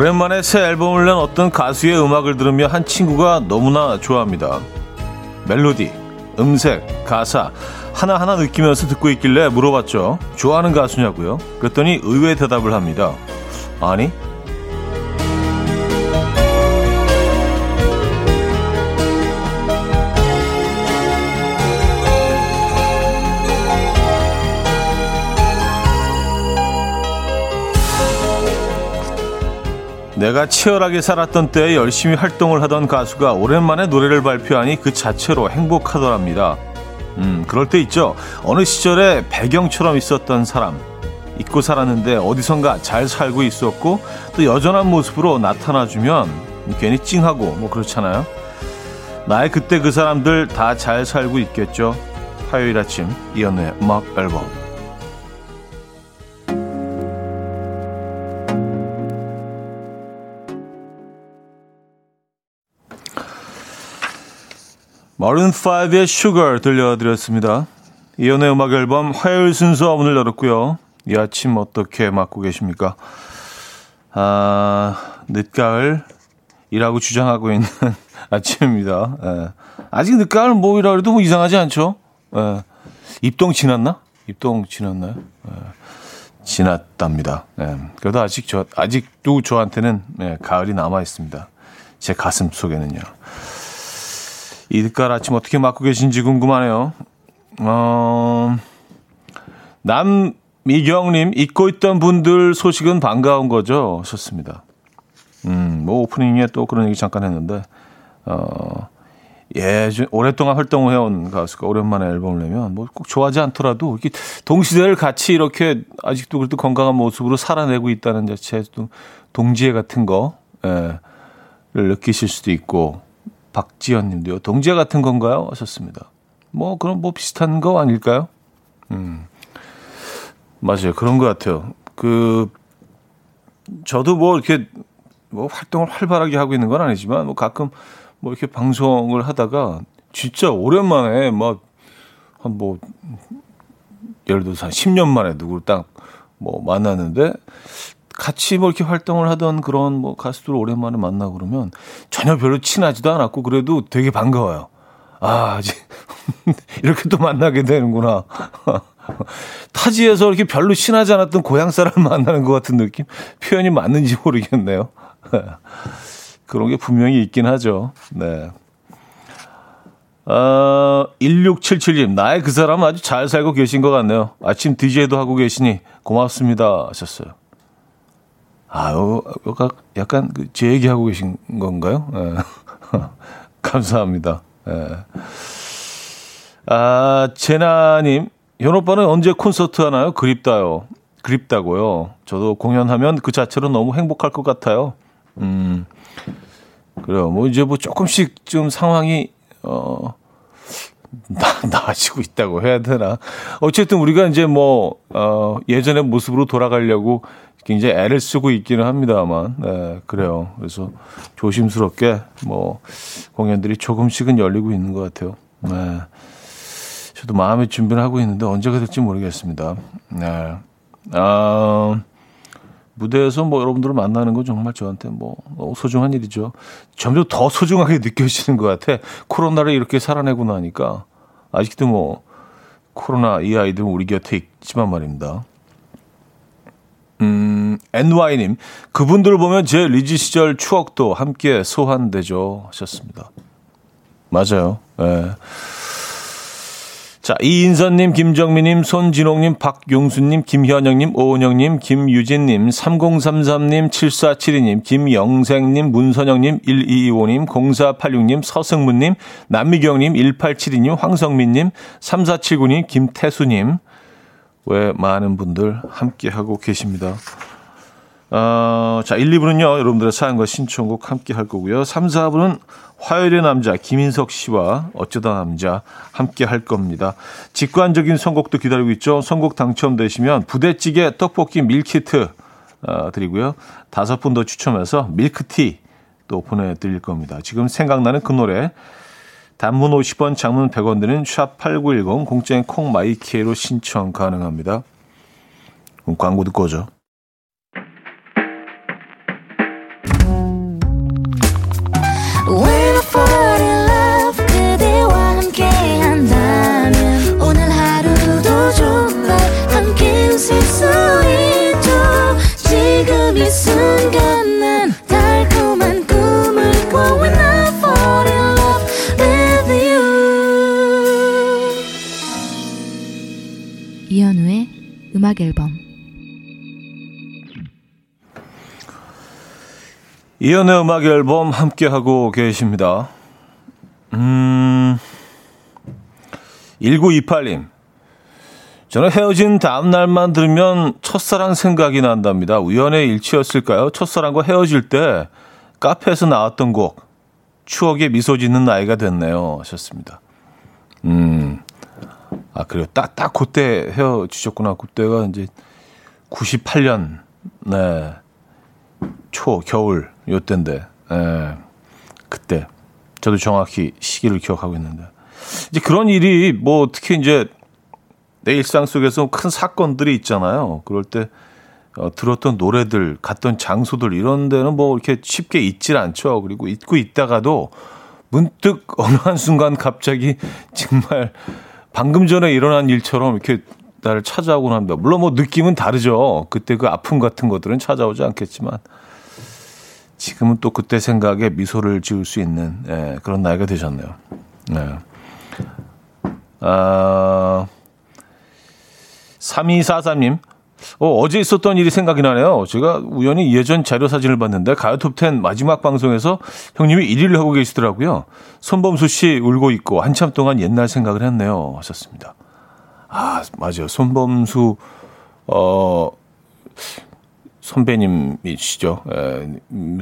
오랜만에 새 앨범을 낸 어떤 가수의 음악을 들으며 한 친구가 너무나 좋아합니다. 멜로디, 음색, 가사 하나하나 느끼면서 듣고 있길래 물어봤죠. 좋아하는 가수냐고요? 그랬더니 의외의 대답을 합니다. 아니, 내가 치열하게 살았던 때에 열심히 활동을 하던 가수가 오랜만에 노래를 발표하니 그 자체로 행복하더랍니다. 음, 그럴 때 있죠. 어느 시절에 배경처럼 있었던 사람. 잊고 살았는데 어디선가 잘 살고 있었고 또 여전한 모습으로 나타나주면 괜히 찡하고 뭐 그렇잖아요. 나의 그때 그 사람들 다 잘 살고 있겠죠. 화요일 아침 이연우의 음악 앨범 마룬5의 슈거 들려드렸습니다. 이연의 음악 앨범 화요일 순서 문을 열었고요. 이 아침 어떻게 맞고 계십니까? 아, 늦가을이라고 주장하고 있는 아침입니다. 예. 아직 늦가을 뭐이라 그래도 뭐 이상하지 않죠? 예. 입동 지났나? 입동 지났나요? 예. 지났답니다. 예. 그래도 아직 저, 아직도 저한테는 예, 가을이 남아 있습니다. 제 가슴 속에는요. 이늦가을 아침 어떻게 맞고 계신지 궁금하네요. 어, 남미경님, 잊고 있던 분들 소식은 반가운 거죠? 하셨습니다. 음, 뭐 오프닝에 또 그런 얘기 잠깐 했는데, 어, 예, 오랫동안 활동을 해온 가수가 오랜만에 앨범을 내면 뭐 꼭 좋아하지 않더라도 이렇게 동시대를 같이 이렇게 아직도 그래도 건강한 모습으로 살아내고 있다는 자체도 동지애 같은 거, 예, 를 느끼실 수도 있고, 박지현 님도요. 동지애 같은 건가요? 하셨습니다. 뭐, 그럼 뭐 비슷한 거 아닐까요? 음. 맞아요. 그런 것 같아요. 그, 저도 뭐 이렇게 뭐 활동을 활발하게 하고 있는 건 아니지만 뭐 가끔 뭐 이렇게 방송을 하다가 진짜 오랜만에 막 한 뭐 예를 들어서 한 10년 만에 누구를 딱 뭐 만났는데 같이 뭐 이렇게 활동을 하던 그런 뭐 가수들 오랜만에 만나고 그러면 전혀 별로 친하지도 않았고 그래도 되게 반가워요. 아, 아직 이렇게 또 만나게 되는구나. 타지에서 이렇게 별로 친하지 않았던 고향 사람 만나는 것 같은 느낌? 표현이 맞는지 모르겠네요. 그런 게 분명히 있긴 하죠. 네. 어, 1677님, 나의 그 사람 아주 잘 살고 계신 것 같네요. 아침 DJ도 하고 계시니 고맙습니다. 하셨어요. 아, 요, 요, 약간 그제 얘기하고 계신 건가요? 네. 감사합니다. 네. 아, 제나님, 현 오빠는 언제 콘서트 하나요? 그립다요. 그립다고요. 저도 공연하면 그 자체로 너무 행복할 것 같아요. 음, 그래요. 뭐 이제 뭐 조금씩 좀 상황이, 어, 나, 나아지고 있다고 해야 되나. 어쨌든 우리가 이제 뭐, 어, 예전의 모습으로 돌아가려고 굉장히 애를 쓰고 있기는 합니다만, 네, 그래요. 그래서 조심스럽게 뭐 공연들이 조금씩은 열리고 있는 것 같아요. 네. 저도 마음의 준비를 하고 있는데 언제가 될지 모르겠습니다. 네. 아, 무대에서 뭐 여러분들을 만나는 건 정말 저한테 뭐 소중한 일이죠. 점점 더 소중하게 느껴지는 것 같아. 코로나를 이렇게 살아내고 나니까 아직도 뭐 코로나 이 아이들은 우리 곁에 있지만 말입니다. 음, NY님, 그분들 을 보면 제 리지 시절 추억도 함께 소환되죠. 하셨습니다. 맞아요. 예. 네. 자, 이인선님, 김정민님, 손진홍님, 박용수님, 김현영님, 오은영님, 김유진님, 3033님, 7472님, 김영생님, 문선영님, 1225님, 0486님, 서승문님, 남미경님, 1872님, 황성민님, 3479님, 김태수님, 왜 많은 분들 함께하고 계십니다. 어, 자, 1, 2부는요, 여러분들의 사연과 신청곡 함께 할 거고요. 3, 4부는 화요일의 남자, 김인석 씨와 어쩌다 남자 함께 할 겁니다. 직관적인 선곡도 기다리고 있죠. 선곡 당첨되시면 부대찌개 떡볶이 밀키트 어, 드리고요. 다섯 분 더 추첨해서 밀크티 또 보내드릴 겁니다. 지금 생각나는 그 노래. 단문 50원, 장문 100원 드는 샵8910 공짜인 콩마이키로 신청 가능합니다. 광고 듣고 오죠. 이 순간 난 달콤한 꿈을 꿔 When I fall in love with you 이현우의 음악 앨범 이연의 음악 앨범 함께 하고 계십니다. 음, 1928님. 저는 헤어진 다음 날만 들으면 첫사랑 생각이 난답니다. 우연의 일치였을까요? 첫사랑과 헤어질 때 카페에서 나왔던 곡, 추억에 미소 짓는 나이가 됐네요. 하셨습니다. 음, 아, 그래요. 딱, 딱 그때 헤어지셨구나. 그때가 이제 98년, 네. 초, 겨울, 요 때인데, 예, 그때. 저도 정확히 시기를 기억하고 있는데. 이제 그런 일이 뭐 특히 이제 내 일상 속에서 큰 사건들이 있잖아요. 그럴 때 어, 들었던 노래들, 갔던 장소들 이런 데는 뭐 이렇게 쉽게 잊질 않죠. 그리고 잊고 있다가도 문득 어느 한순간 갑자기 정말 방금 전에 일어난 일처럼 이렇게 나를 찾아오곤 합니다. 물론 뭐 느낌은 다르죠. 그때 그 아픔 같은 것들은 찾아오지 않겠지만 지금은 또 그때 생각에 미소를 지을 수 있는 예, 그런 나이가 되셨네요. 네. 아, 3243님. 어, 어제 있었던 일이 생각이 나네요. 제가 우연히 예전 자료 사진을 봤는데 가요 톱10 마지막 방송에서 형님이 1위를 하고 계시더라고요. 손범수 씨 울고 있고 한참 동안 옛날 생각을 했네요. 하셨습니다. 아, 맞아요. 손범수, 어, 선배님이시죠. 에,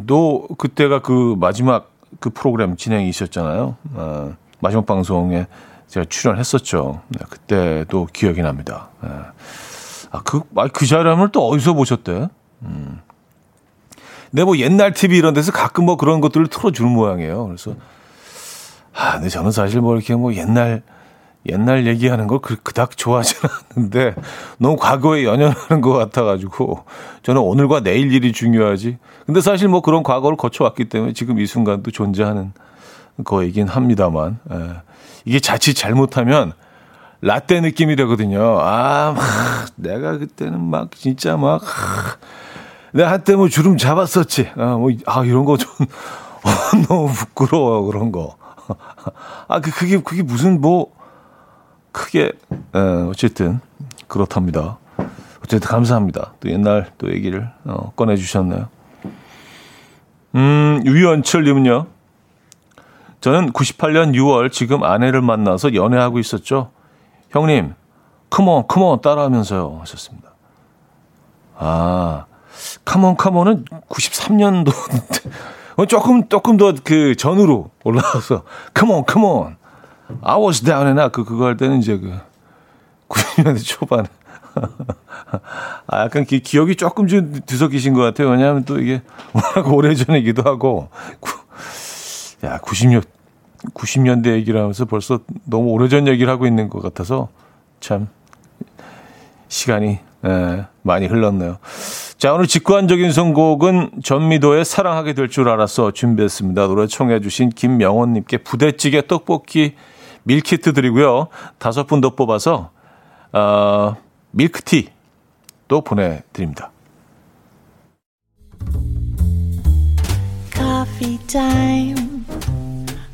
도 그때가 그 마지막 그 프로그램 진행이셨잖아요. 어, 마지막 방송에 제가 출연했었죠. 네, 그때도 기억이 납니다. 에. 아, 그, 아, 그 자료를 또 어디서 보셨대? 음. 근데 뭐 옛날 TV 이런 데서 가끔 뭐 그런 것들을 틀어주는 모양이에요. 그래서, 아, 근데 저는 사실 뭐 이렇게 뭐 옛날, 옛날 얘기하는 걸 그, 그닥 좋아하지는 않는데 너무 과거에 연연하는 것 같아가지고 저는 오늘과 내일 일이 중요하지. 근데 사실 뭐 그런 과거를 거쳐왔기 때문에 지금 이 순간도 존재하는 거이긴 합니다만 예. 이게 자칫 잘못하면 라떼 느낌이 되거든요. 아, 막 내가 그때는 막 진짜 막 내가 한때 뭐 주름 잡았었지. 아, 뭐, 아 이런 거좀 너무 부끄러워 그런 거. 아, 그 그게 그게 무슨 뭐 크게 에, 어쨌든 그렇답니다. 어쨌든 감사합니다. 또 옛날 또 얘기를 어, 꺼내 주셨네요. 음, 유연철님은요. 저는 98년 6월 지금 아내를 만나서 연애하고 있었죠. 형님, 컴온, 컴온 따라하면서요. 하셨습니다. 아, 컴온, 컴온은 93년도 조금, 조금 더 그 전으로 올라와서 컴온, 컴온. I was down and out. 그, 그거 할 때는 이제 그 90년대 초반에. 아, 약간 기, 기억이 조금 좀 뒤섞이신 것 같아요. 왜냐하면 또 이게 워낙 오래전이기도 하고. 야, 90년, 90년대 얘기를 하면서 벌써 너무 오래전 얘기를 하고 있는 것 같아서 참 시간이 예, 많이 흘렀네요. 자, 오늘 직관적인 선곡은 전미도의 사랑하게 될 줄 알았어 준비했습니다. 노래 청해 주신 김명원님께 부대찌개 떡볶이 밀키트 드리고요. 다섯 분 더 뽑아서 어, 밀크티 또 보내드립니다. Coffee time.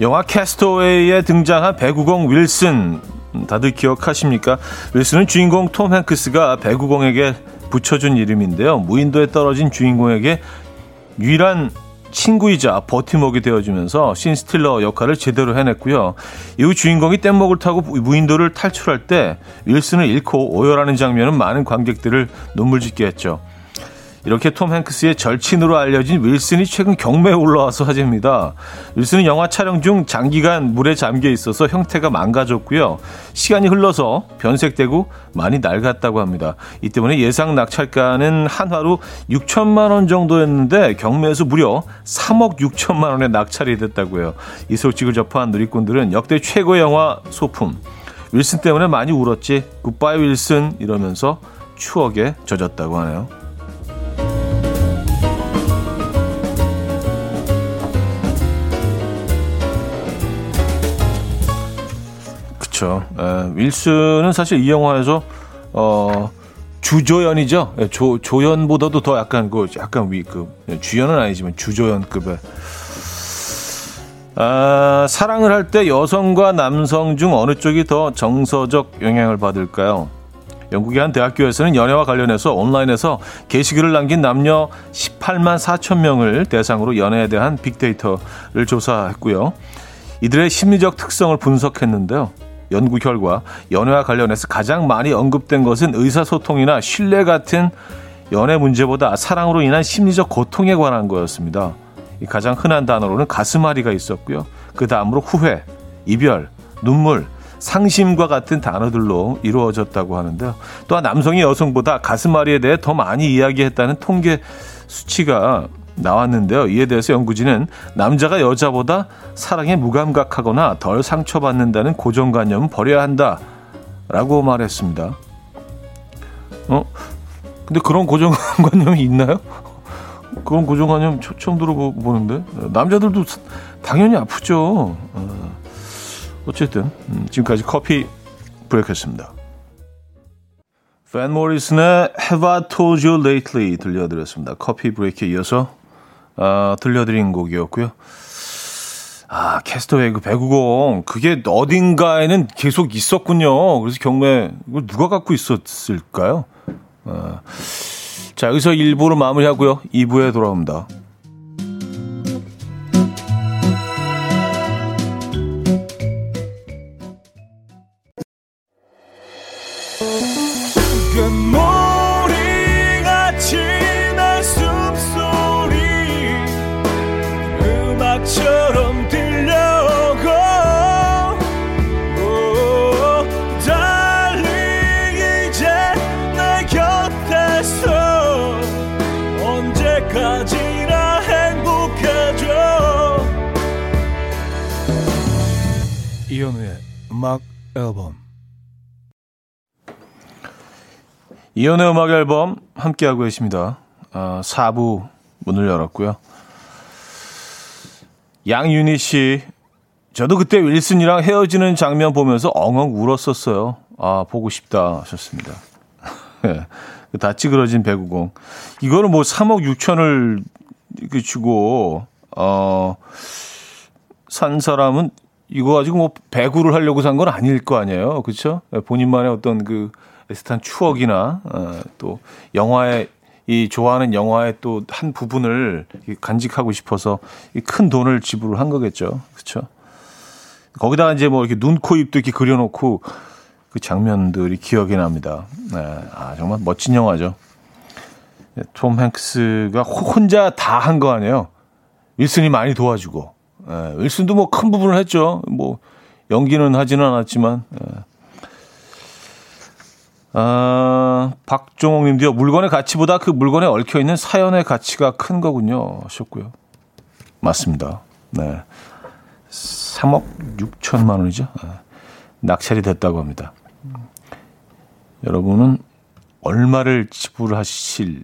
영화 캐스터웨이에 등장한 배구공 윌슨 다들 기억하십니까? 윌슨은 주인공 톰 행크스가 배구공에게 붙여준 이름인데요. 무인도에 떨어진 주인공에게 유일한 친구이자 버팀목이 되어주면서 신 스틸러 역할을 제대로 해냈고요. 이후 주인공이 뗏목을 타고 무인도를 탈출할 때 윌슨을 잃고 오열하는 장면은 많은 관객들을 눈물 짓게 했죠. 이렇게 톰 행크스의 절친으로 알려진 윌슨이 최근 경매에 올라와서 화제입니다. 윌슨은 영화 촬영 중 장기간 물에 잠겨 있어서 형태가 망가졌고요. 시간이 흘러서 변색되고 많이 낡았다고 합니다. 이 때문에 예상 낙찰가는 한화로 6천만 원 정도였는데 경매에서 무려 3억 6천만 원에 낙찰이 됐다고 해요. 이 소식을 접한 누리꾼들은 역대 최고 영화 소품 윌슨 때문에 많이 울었지 굿바이 윌슨 이러면서 추억에 젖었다고 하네요. 그렇죠. 윌슨은 사실 이 영화에서 어 주조연이죠. 예, 조 조연보다도 더 약간 그 약간 위급 예, 주연은 아니지만 주조연급의 아, 사랑을 할 때 여성과 남성 중 어느 쪽이 더 정서적 영향을 받을까요? 영국의 한 대학교에서는 연애와 관련해서 온라인에서 게시글을 남긴 남녀 18만 4천 명을 대상으로 연애에 대한 빅데이터를 조사했고요. 이들의 심리적 특성을 분석했는데요. 연구 결과 연애와 관련해서 가장 많이 언급된 것은 의사소통이나 신뢰 같은 연애 문제보다 사랑으로 인한 심리적 고통에 관한 거였습니다. 가장 흔한 단어로는 가슴앓이가 있었고요. 그 다음으로 후회, 이별, 눈물, 상심과 같은 단어들로 이루어졌다고 하는데요. 또한 남성이 여성보다 가슴앓이에 대해 더 많이 이야기했다는 통계 수치가 나왔는데요. 이에 대해서 연구진은 남자가 여자보다 사랑에 무감각하거나 덜 상처받는다는 고정관념을 버려야 한다 라고 말했습니다. 어? 근데 그런 고정관념이 있나요? 그런 고정관념 처음 들어보는데 남자들도 당연히 아프죠. 어, 어쨌든 음, 지금까지 커피 브레이크였습니다. 팬 모리슨의 Have I Told You Lately 들려드렸습니다. 커피 브레이크에 이어서 어, 들려드린 곡이었고요. 아, 캐스터웨이 그 배구공 그게 어딘가에는 계속 있었군요. 그래서 경매 이걸 누가 갖고 있었을까요? 어. 자, 여기서 1부로 마무리하고요. 2부에 돌아옵니다. 앨범 이연의 음악 앨범 함께하고 계십니다. 어, 4부 문을 열었고요. 양윤희 씨, 저도 그때 윌슨이랑 헤어지는 장면 보면서 엉엉 울었었어요. 아, 보고 싶다 하셨습니다. 예, 다 찌그러진 배구공. 이거는 뭐 3억 6천을 주고, 어, 산 사람은 이거 가지고 뭐 배구를 하려고 산 건 아닐 거 아니에요. 그렇죠? 본인만의 어떤 그 애틋한 추억이나 어, 또 영화의 이 좋아하는 영화의 또 한 부분을 간직하고 싶어서 큰 돈을 지불을 한 거겠죠. 그렇죠? 거기다가 이제 뭐 이렇게 눈, 코, 입도 이렇게 그려놓고 그 장면들이 기억이 납니다. 네. 아, 정말 멋진 영화죠. 네, 톰 행크스가 혼자 다 한 거 아니에요. 윌슨이 많이 도와주고. 예, 윌슨도 뭐 큰 부분을 했죠. 뭐 연기는 하지는 않았지만. 예. 아, 박종옥 님도요. 물건의 가치보다 그 물건에 얽혀 있는 사연의 가치가 큰 거군요. 하셨고요. 맞습니다. 네. 3억 6천만 원이죠. 네. 낙찰이 됐다고 합니다. 여러분은 얼마를 지불하실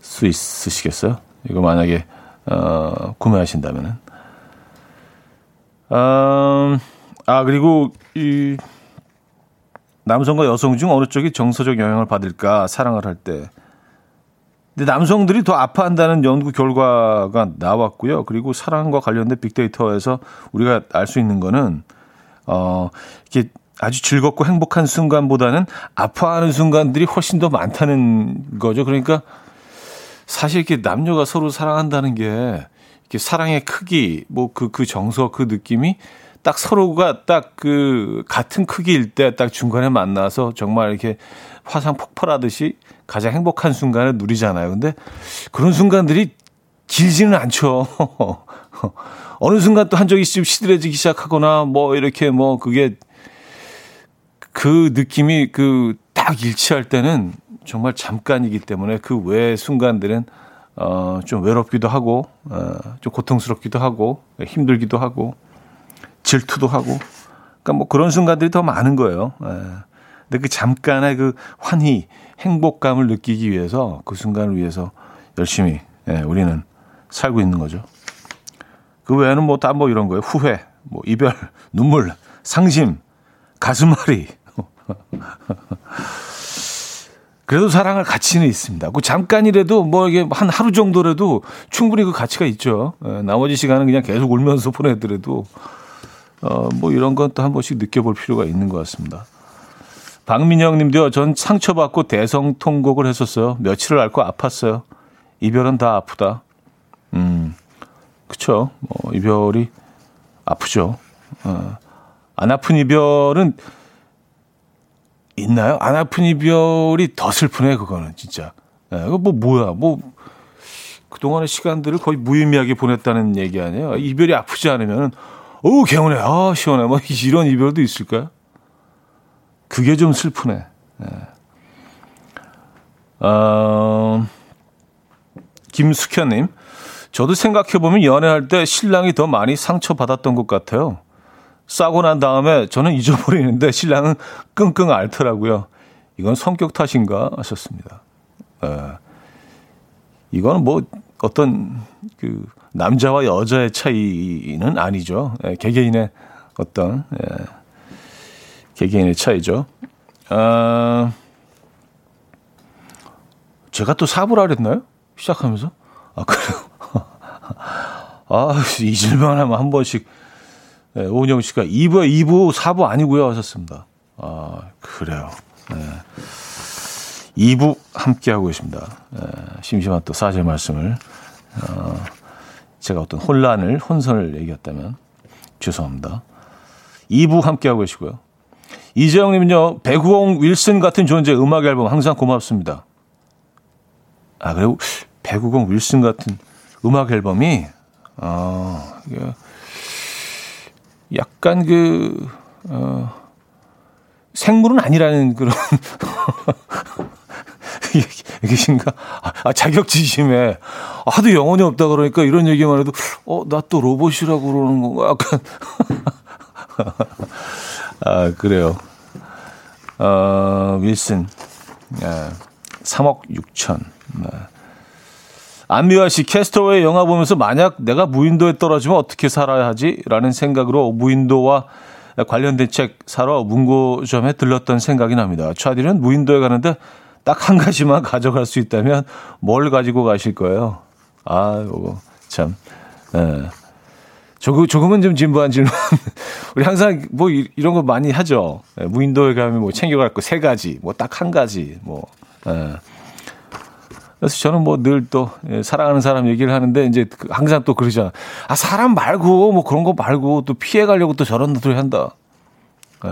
수 있으시겠어요? 이거 만약에 어, 구매하신다면은 음, 아, 그리고 이 남성과 여성 중 어느 쪽이 정서적 영향을 받을까 사랑을 할 때. 근데 남성들이 더 아파한다는 연구 결과가 나왔고요. 그리고 사랑과 관련된 빅데이터에서 우리가 알 수 있는 거는 어 이렇게 아주 즐겁고 행복한 순간보다는 아파하는 순간들이 훨씬 더 많다는 거죠. 그러니까 사실 이렇게 남녀가 서로 사랑한다는 게 사랑의 크기, 뭐 그, 그 정서, 그 느낌이 딱 서로가 딱 그 같은 크기일 때 딱 중간에 만나서 정말 이렇게 화상 폭발하듯이 가장 행복한 순간을 누리잖아요. 근데 그런 순간들이 길지는 않죠. 어느 순간 또 한쪽이 좀 시들해지기 시작하거나 뭐 이렇게 뭐 그게 그 느낌이 그 딱 일치할 때는 정말 잠깐이기 때문에 그 외의 순간들은 어, 좀 외롭기도 하고, 어, 좀 고통스럽기도 하고, 힘들기도 하고, 질투도 하고, 그러니까 뭐 그런 순간들이 더 많은 거예요. 예. 근데 그 잠깐의 그 환희, 행복감을 느끼기 위해서 그 순간을 위해서 열심히 예, 우리는 살고 있는 거죠. 그 외에는 뭐 다뭐 이런 거예요. 후회, 뭐 이별, 눈물, 상심, 가슴앓이. 그래도 사랑할 가치는 있습니다. 그 잠깐이라도 뭐 이게 한 하루 정도라도 충분히 그 가치가 있죠. 예, 나머지 시간은 그냥 계속 울면서 보내더라도 어, 뭐 이런 건 또 한 번씩 느껴볼 필요가 있는 것 같습니다. 박민영 님도요, 전 상처받고 대성통곡을 했었어요. 며칠을 앓고 아팠어요. 이별은 다 아프다. 음, 그쵸. 뭐, 이별이 아프죠. 어, 안 아픈 이별은 있나요? 안 아픈 이별이 더 슬프네, 그거는 진짜. 예, 이거 뭐, 뭐야. 뭐, 그동안의 시간들을 거의 무의미하게 보냈다는 얘기 아니에요? 이별이 아프지 않으면, 어우, 개운해. 아, 시원해. 뭐, 이런 이별도 있을까요? 그게 좀 슬프네. 예. 어, 김숙현님. 저도 생각해보면 연애할 때 신랑이 더 많이 상처받았던 것 같아요. 싸고 난 다음에 저는 잊어버리는데 신랑은 끙끙 앓더라고요. 이건 성격 탓인가 하셨습니다. 예. 이거는 뭐 어떤 그 남자와 여자의 차이는 아니죠. 예, 개개인의 어떤 예, 개개인의 차이죠. 아, 제가 또 사부라 그랬나요? 시작하면서? 아, 그래요? 아, 잊을만 하면 한 번씩. 네, 오은영 씨가 2부, 2부, 4부 아니고요 하셨습니다. 아, 그래요. 네. 2부 함께하고 계십니다. 네, 심심한 또 사죄 말씀을. 어, 제가 어떤 혼란을, 혼선을 얘기했다면 죄송합니다. 2부 함께하고 계시고요. 이재영님은요, 배구공 윌슨 같은 존재 음악 앨범 항상 고맙습니다. 아, 그리고 배구공 윌슨 같은 음악 앨범이, 어, 약간 그, 어, 생물은 아니라는 그런, 얘기신가? 아, 자격지심에. 하도 영혼이 없다 그러니까 이런 얘기만 해도, 어, 나 또 로봇이라고 그러는 건가? 약간. 아, 그래요. 어, 윌슨. 예, 3억 6천. 네. 안미화 씨, 캐스터웨이 영화 보면서 만약 내가 무인도에 떨어지면 어떻게 살아야 하지? 라는 생각으로 무인도와 관련된 책 사러 문고점에 들렀던 생각이 납니다. 차디는 무인도에 가는데 딱 한 가지만 가져갈 수 있다면 뭘 가지고 가실 거예요? 아, 이거 참. 예. 조금, 조금은 좀 진부한 질문. 우리 항상 뭐 이런 거 많이 하죠. 예, 무인도에 가면 뭐 챙겨갈 거 세 가지, 뭐 딱 한 가지, 뭐. 예. 그래서 저는 뭐 늘또 예, 사랑하는 사람 얘기를 하는데 이제 그 항상 또 그러잖아. 아, 사람 말고 뭐 그런 거 말고 또 피해 가려고 또 저런 소리 한다. 예.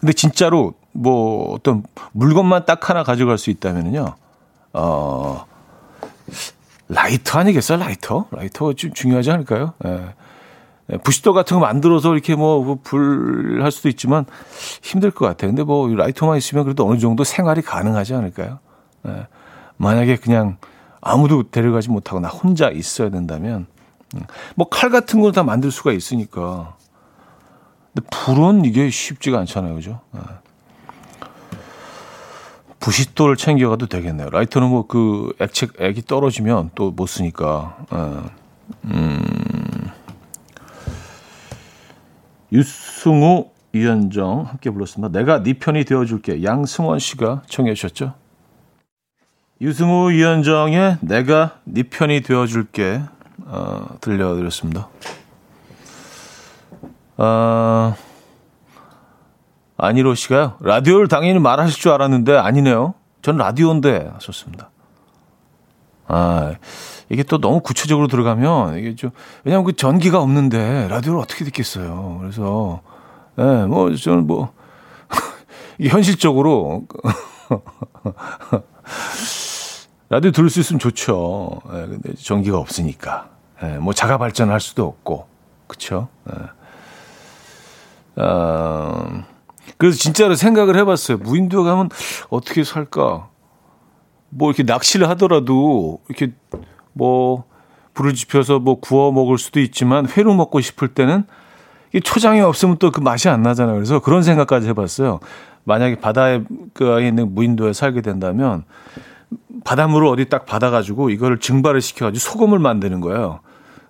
근데 진짜로 뭐 어떤 물건만 딱 하나 가져갈 수 있다면은요. 어, 라이터 아니겠어요? 라이터? 라이터가 좀 중요하지 않을까요? 예. 예. 부시도 같은 거 만들어서 이렇게 뭐 불 할 수도 있지만 힘들 것 같아요. 근데 뭐 라이터만 있으면 그래도 어느 정도 생활이 가능하지 않을까요? 예. 만약에 그냥 아무도 데려가지 못하고 나 혼자 있어야 된다면 음. 뭐칼 같은 걸 다 만들 수가 있으니까. 근데 불은 이게 쉽지가 않잖아요. 그죠? 예. 부싯돌을 챙겨가도 되겠네요. 라이터는 뭐 그 액체 액이 떨어지면 또 못 쓰니까. 어, 음. 유승우, 이현정 함께 불렀습니다. 내가 네 편이 되어줄게. 양승원 씨가 청해 주셨죠. 유승우, 이현정의 내가 네 편이 되어줄게 어, 들려드렸습니다. 어, 아니로 씨가요. 라디오를 당연히 말하실 줄 알았는데 아니네요. 전 라디오인데 하셨습니다. 아, 이게 또 너무 구체적으로 들어가면 이게 좀 왜냐하면 그 전기가 없는데 라디오를 어떻게 듣겠어요. 그래서 예, 네, 뭐 저는 뭐 현실적으로 라디오 들을 수 있으면 좋죠. 예, 근데 전기가 없으니까 예, 뭐 자가 발전할 수도 없고 그렇죠. 예. 어, 그래서 진짜로 생각을 해봤어요. 무인도에 가면 어떻게 살까? 뭐 이렇게 낚시를 하더라도 이렇게 뭐 불을 지펴서 뭐 구워 먹을 수도 있지만 회로 먹고 싶을 때는 이 초장이 없으면 또 그 맛이 안 나잖아요. 그래서 그런 생각까지 해봤어요. 만약에 바다에 그 있는 무인도에 살게 된다면 바닷물을 어디 딱 받아가지고 이거를 증발을 시켜가지고 소금을 만드는 거예요.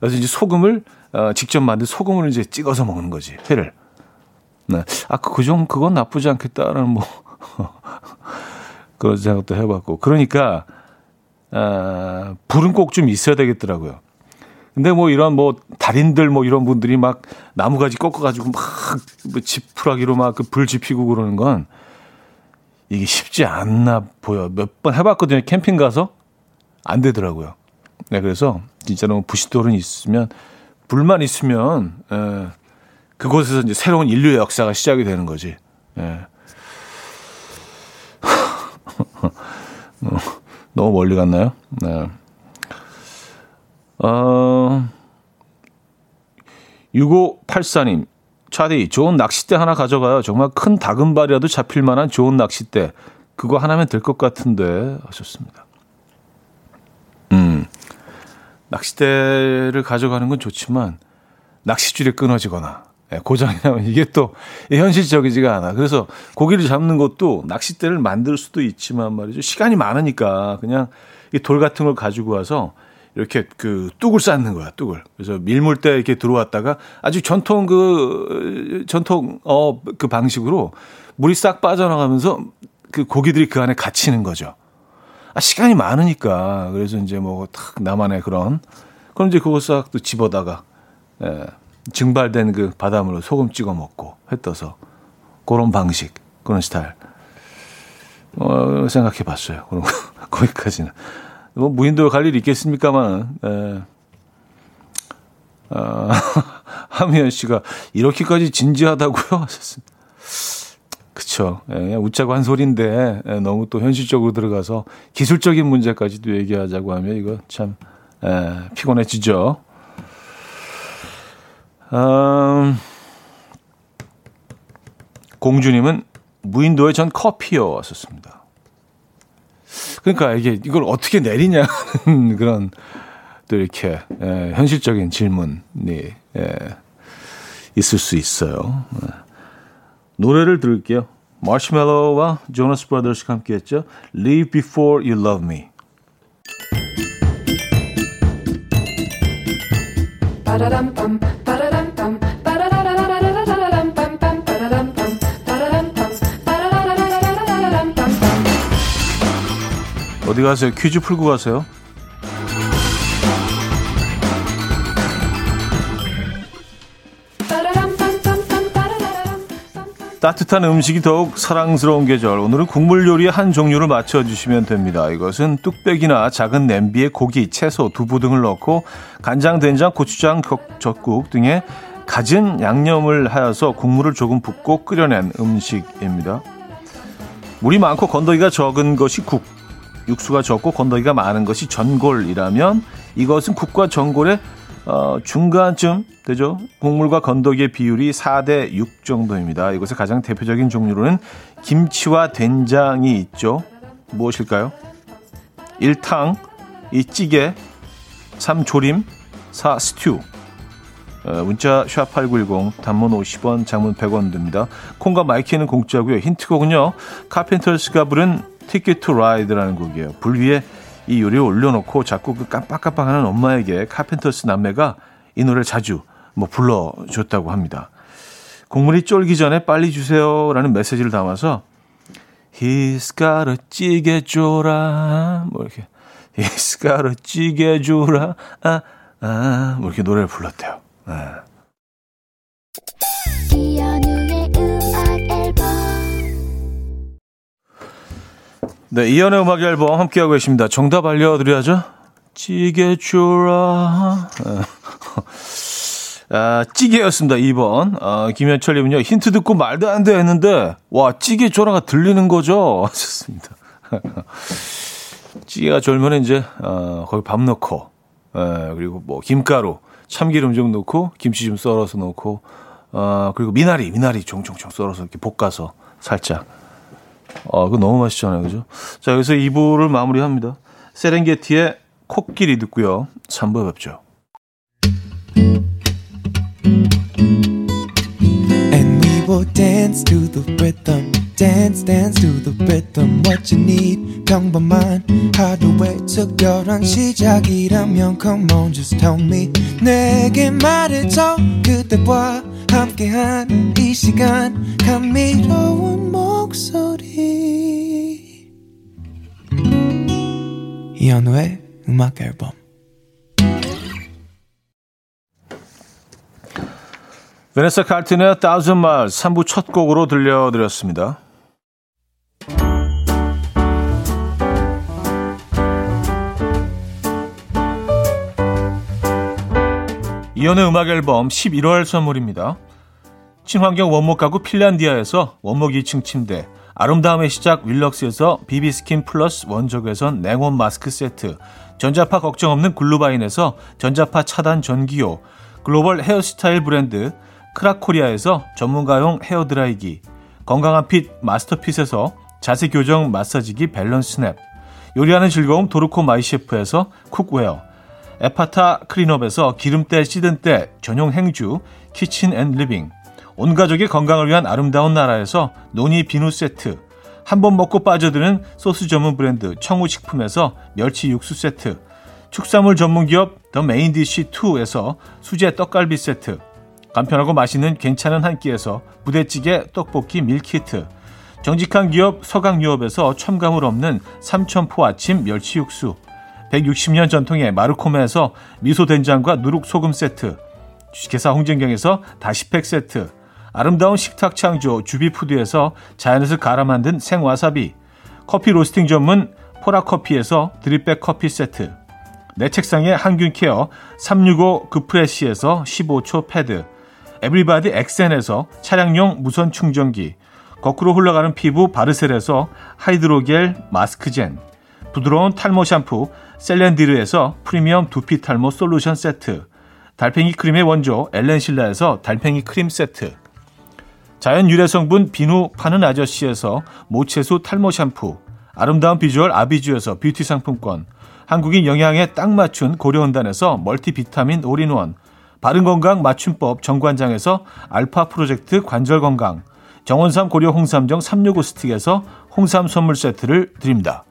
그래서 이제 소금을 어, 직접 만든 소금을 이제 찍어서 먹는 거지 회를. 네. 아, 그 좀, 그건 나쁘지 않겠다라는 뭐, 그런 생각도 해봤고. 그러니까, 아, 불은 꼭 좀 있어야 되겠더라고요. 근데 뭐 이런 뭐 달인들 뭐 이런 분들이 막 나무가지 꺾어가지고 막뭐 지푸라기로 막 그 불 지피고 그러는 건 이게 쉽지 않나 보여. 몇 번 해봤거든요. 캠핑 가서 안 되더라고요. 네, 그래서 진짜로 부싯돌은 있으면 불만 있으면 에, 그곳에서 이제 새로운 인류의 역사가 시작이 되는 거지. 예. 너무 멀리 갔나요? 네. 어, 6584님, 차디, 좋은 낚싯대 하나 가져가요. 정말 큰 다금발이라도 잡힐 만한 좋은 낚싯대. 그거 하나면 될 것 같은데, 하셨습니다. 음, 낚싯대를 가져가는 건 좋지만, 낚싯줄이 끊어지거나, 예, 고장이 나면 이게 또 현실적이지가 않아. 그래서 고기를 잡는 것도 낚싯대를 만들 수도 있지만 말이죠. 시간이 많으니까 그냥 이 돌 같은 걸 가지고 와서 이렇게 그 뚝을 쌓는 거야, 뚝을. 그래서 밀물 때 이렇게 들어왔다가 아주 전통 그 전통 어 그 방식으로 물이 싹 빠져나가면서 그 고기들이 그 안에 갇히는 거죠. 아, 시간이 많으니까. 그래서 이제 뭐탁 나만의 그런 그럼 이제 그거 싹 또 집어다가 예. 증발된 그 바닷물로 소금 찍어 먹고 회 떠서 그런 방식 그런 스타일 어, 생각해 봤어요. 그럼 거기까지는 뭐 무인도에 갈 일이 있겠습니까만 에. 아, 하미연 씨가 이렇게까지 진지하다고요 하셨습니다. 그쵸. 예, 웃자고 한 소리인데 예, 너무 또 현실적으로 들어가서 기술적인 문제까지도 얘기하자고 하면 이거 참 예, 피곤해지죠. 음, 공주님은 무인도에 전 커피요 왔었습니다. 그러니까 이게 이걸 어떻게 내리냐는 그런 또 이렇게 예, 현실적인 질문이 예, 있을 수 있어요. 예. 노래를 들을게요. 마시멜로와 조나스 브라더스가 함께했죠. Leave Before You Love Me. 어디 가세요? 퀴즈 풀고 가세요. 따뜻한 음식이 더욱 사랑스러운 계절. 오늘은 국물 요리의 한 종류를 맞춰주시면 됩니다. 이것은 뚝배기나 작은 냄비에 고기, 채소, 두부 등을 넣고 간장, 된장, 고추장, 젓국 등의 갖은 양념을 하여서 국물을 조금 붓고 끓여낸 음식입니다. 물이 많고 건더기가 적은 것이 국, 육수가 적고 건더기가 많은 것이 전골이라면 이것은 국과 전골의 어, 중간쯤 되죠. 국물과 건더기의 비율이 4대 6 정도입니다. 이것의 가장 대표적인 종류로는 김치와 된장이 있죠. 무엇일까요? 1탕, 2 찌개, 3 조림, 4 스튜. 어, 문자 샵8910 단문 50원, 장문 100원 듭니다. 콩과 마이케이는 공짜고요. 힌트곡은요. 카펜터스가 부른 Ticket to Ride라는 곡이에요. 불 위에 이 요리를 올려놓고 자꾸 그 깜빡깜빡하는 엄마에게 카펜터스 남매가 이 노래를 자주 뭐 불러줬다고 합니다. 국물이 쫄기 전에 빨리 주세요라는 메시지를 담아서 She's got a 찌개 줘라 뭐 이렇게 She's got a 찌개 줘라 아, 아, 뭐 이렇게 노래를 불렀대요. 네. 네, 이연의 음악 앨범 함께하고 계십니다. 정답 알려드려야죠. 찌개 줘라. 아, 찌개였습니다. 2번. 아, 김현철님은요, 힌트 듣고 말도 안 돼 했는데, 와, 찌개 줘라가 들리는 거죠? 하셨습니다. 찌개가 졸면 이제, 어, 거기 밥 넣고, 에, 그리고 뭐, 김가루, 참기름 좀 넣고, 김치 좀 썰어서 넣고, 어, 그리고 미나리, 미나리 종종종 썰어서 이렇게 볶아서 살짝. 어, 그거 너무 맛있잖아요. 그죠? 자, 여기서 2부를 마무리합니다. 세렝게티의 코끼리 듣고요. 3부 뵙죠. Dance to the rhythm. Dance, dance to the rhythm. What you need, 평범한 하루의 특별한 시작이라면 Come on, just tell me. 내게 말해줘. 그대와 함께한 이 시간. 감미로운 목소리. 이현우의 음악 앨범. 베네사 칼튼의 Thousand Miles 3부 첫 곡으로 들려드렸습니다. 이현우의 음악 앨범 11월 선물입니다. 친환경 원목 가구 핀란디아에서 원목 2층 침대, 아름다움의 시작 윌럭스에서 비비스킨 플러스 원적외선 냉온 마스크 세트, 전자파 걱정 없는 글루바인에서 전자파 차단 전기요, 글로벌 헤어스타일 브랜드 크라코리아에서 전문가용 헤어드라이기, 건강한 핏 마스터핏에서 자세 교정 마사지기 밸런스 스냅, 요리하는 즐거움 도르코 마이셰프에서 쿡웨어, 에파타 클린업에서 기름때 찌든 때 전용 행주 kitchen and living, 온 가족의 건강을 위한 아름다운 나라에서 노니 비누 세트, 한 번 먹고 빠져드는 소스 전문 브랜드 청우식품에서 멸치 육수 세트, 축산물 전문 기업 더 메인디시 2에서 수제 떡갈비 세트, 간편하고 맛있는 괜찮은 한 끼에서 부대찌개 떡볶이 밀키트, 정직한 기업 서강유업에서 첨가물 없는 삼천포 아침 멸치 육수, 160년 전통의 마르코메에서 미소된장과 누룩소금 세트, 주식회사 홍진경에서 다시팩 세트, 아름다운 식탁 창조 주비푸드에서 자연에서 갈아 만든 생와사비, 커피 로스팅 전문 포라커피에서 드립백 커피 세트, 내 책상의 항균 케어 365 그프레시에서 15초 패드, 에브리바디 엑센에서 차량용 무선 충전기, 거꾸로 흘러가는 피부 바르셀에서 하이드로겔 마스크젠, 부드러운 탈모 샴푸 셀렌디르에서 프리미엄 두피 탈모 솔루션 세트, 달팽이 크림의 원조 엘렌실라에서 달팽이 크림 세트, 자연 유래 성분 비누 파는 아저씨에서 모체수 탈모 샴푸, 아름다운 비주얼 아비주에서 뷰티 상품권, 한국인 영양에 딱 맞춘 고려원단에서 멀티비타민 올인원, 바른건강 맞춤법 정관장에서 알파 프로젝트 관절건강, 정원삼 고려 홍삼정 365 스틱에서 홍삼 선물 세트를 드립니다.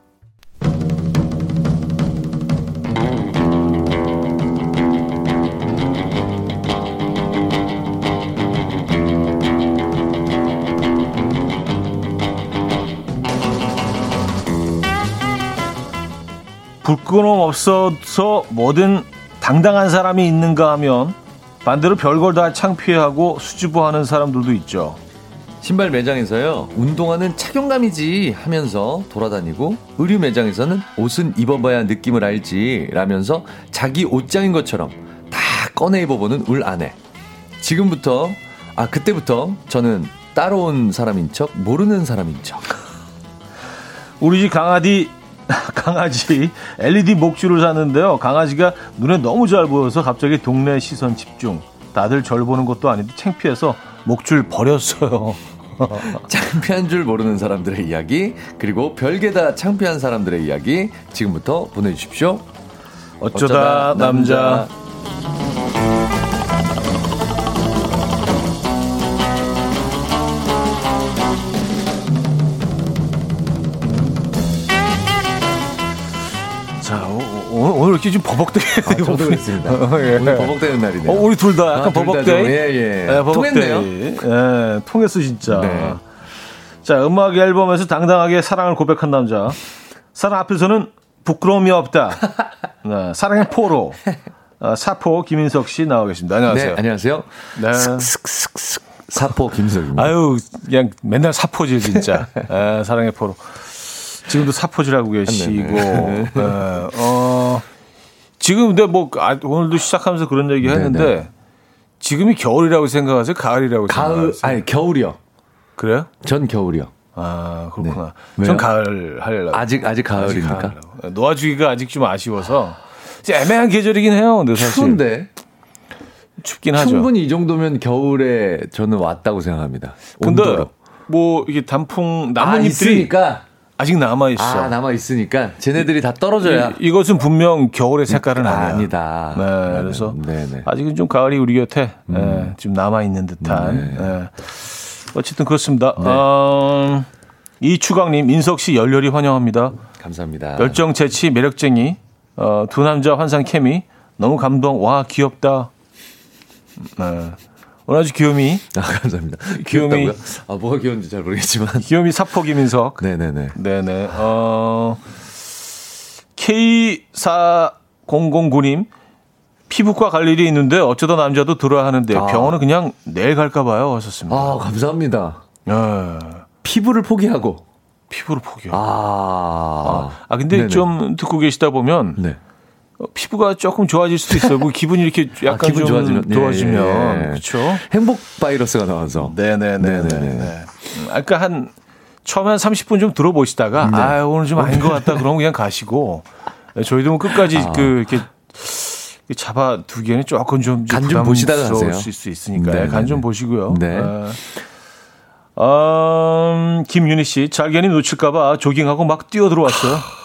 불끄럼 없어서 뭐든 당당한 사람이 있는가 하면 반대로 별걸 다 창피해하고 수줍어하는 사람들도 있죠. 신발 매장에서요 운동화는 착용감이지 하면서 돌아다니고 의류 매장에서는 옷은 입어봐야 느낌을 알지 라면서 자기 옷장인 것처럼 다 꺼내 입어보는 울 아내 지금부터 아 그때부터 저는 따라온 사람인 척 모르는 사람인 척 우리 집 강아지 강아지 LED 목줄을 샀는데요. 강아지가 눈에 너무 잘 보여서 갑자기 동네 시선 집중. 다들 절 보는 것도 아닌데 창피해서 목줄 버렸어요. 창피한 줄 모르는 사람들의 이야기 그리고 별게 다 창피한 사람들의 이야기 지금부터 보내주십시오. 어쩌다, 남자. 자, 이렇게 좀 버벅대게 아, 저도 그랬습니다. 예. 오늘 버벅대는 날이네요. 어, 우리 둘 다 약간 아, 버벅대. 좀, 예, 예. 통했네요. 예, 통했어 진짜. 네. 자, 음악 앨범에서 당당하게 사랑을 고백한 남자. 사랑 앞에서는 부끄러움이 없다. 네, 사랑의 포로. 어, 사포 김인석 씨 나와 계십니다. 안녕하세요. 네, 안녕하세요. 네. 슥슥슥슥 사포 김석입니다. 아유, 그냥 맨날 사포질 진짜. 에, 사랑의 포로. 지금도 사포질하고 계시고. 네, 에, 어, 지금 근데 뭐 아, 오늘도 시작하면서 그런 얘기 했는데 네네. 지금이 겨울이라고 생각하세요? 가을이라고 가을, 생각하세요? 아니, 겨울이요. 그래요? 전 겨울이요. 아 그렇구나. 네. 전? 가을 하려고. 아직, 아직 가을입니까? 가을이라고. 놓아주기가 아직 좀 아쉬워서 애매한 계절이긴 해요. 근데 사실 추운데. 춥긴 하죠. 충분히 이 정도면 겨울에 저는 왔다고 생각합니다. 근데 온도로. 뭐 이게 단풍 아, 나뭇잎들이 있으니까. 아직 남아 있어. 아, 남아 있으니까 쟤네들이 다 떨어져야. 이, 것은 분명 겨울의 색깔은 아, 아니야. 아니다. 네, 네네. 그래서 네네. 아직은 좀 가을이 우리 곁에 예, 지금 남아 있는 듯한. 네. 예. 어쨌든 그렇습니다. 어, 이추강님, 민석 씨 열렬히 환영합니다. 감사합니다. 열정 재치 매력쟁이 어, 두 남자 환상 케미 너무 감동 와 귀엽다. 네. 오늘 아주 귀요미 아, 감사합니다. 귀요미. 아, 뭐가 귀여운지 잘 모르겠지만. 귀요미 사포 김인석. 네네네. 네네. 어, K4009님, 피부과 갈 일이 있는데 어쩌다 남자도 들어야 하는데 아. 병원은 그냥 내일 갈까 봐요. 하셨습니다. 아, 감사합니다. 예. 피부를 포기하고. 피부를 포기요. 아. 아, 근데 네네. 좀 듣고 계시다 보면 네. 어, 피부가 조금 좋아질 수도 있어요. 뭐 기분이 이렇게 약간 아, 기분 좀 좋아지면. 예, 좋아지면 예, 예. 그렇죠. 행복 바이러스가 나와서. 네네네네. 네네 네. 아까 한 처음에 한 30분 좀 들어보시다가 네. 아 오늘 좀 아닌 것 같다 그러면 그냥 가시고 네, 저희도 뭐 끝까지 아. 그 이렇게 잡아 두기에는 조금 좀 간좀 보시다가 가세요. 수 있으니까 네네네. 간좀 보시고요. 네. 어, 음, 김윤희 씨 잘견님 놓칠까봐 조깅하고 막 뛰어 들어왔어요.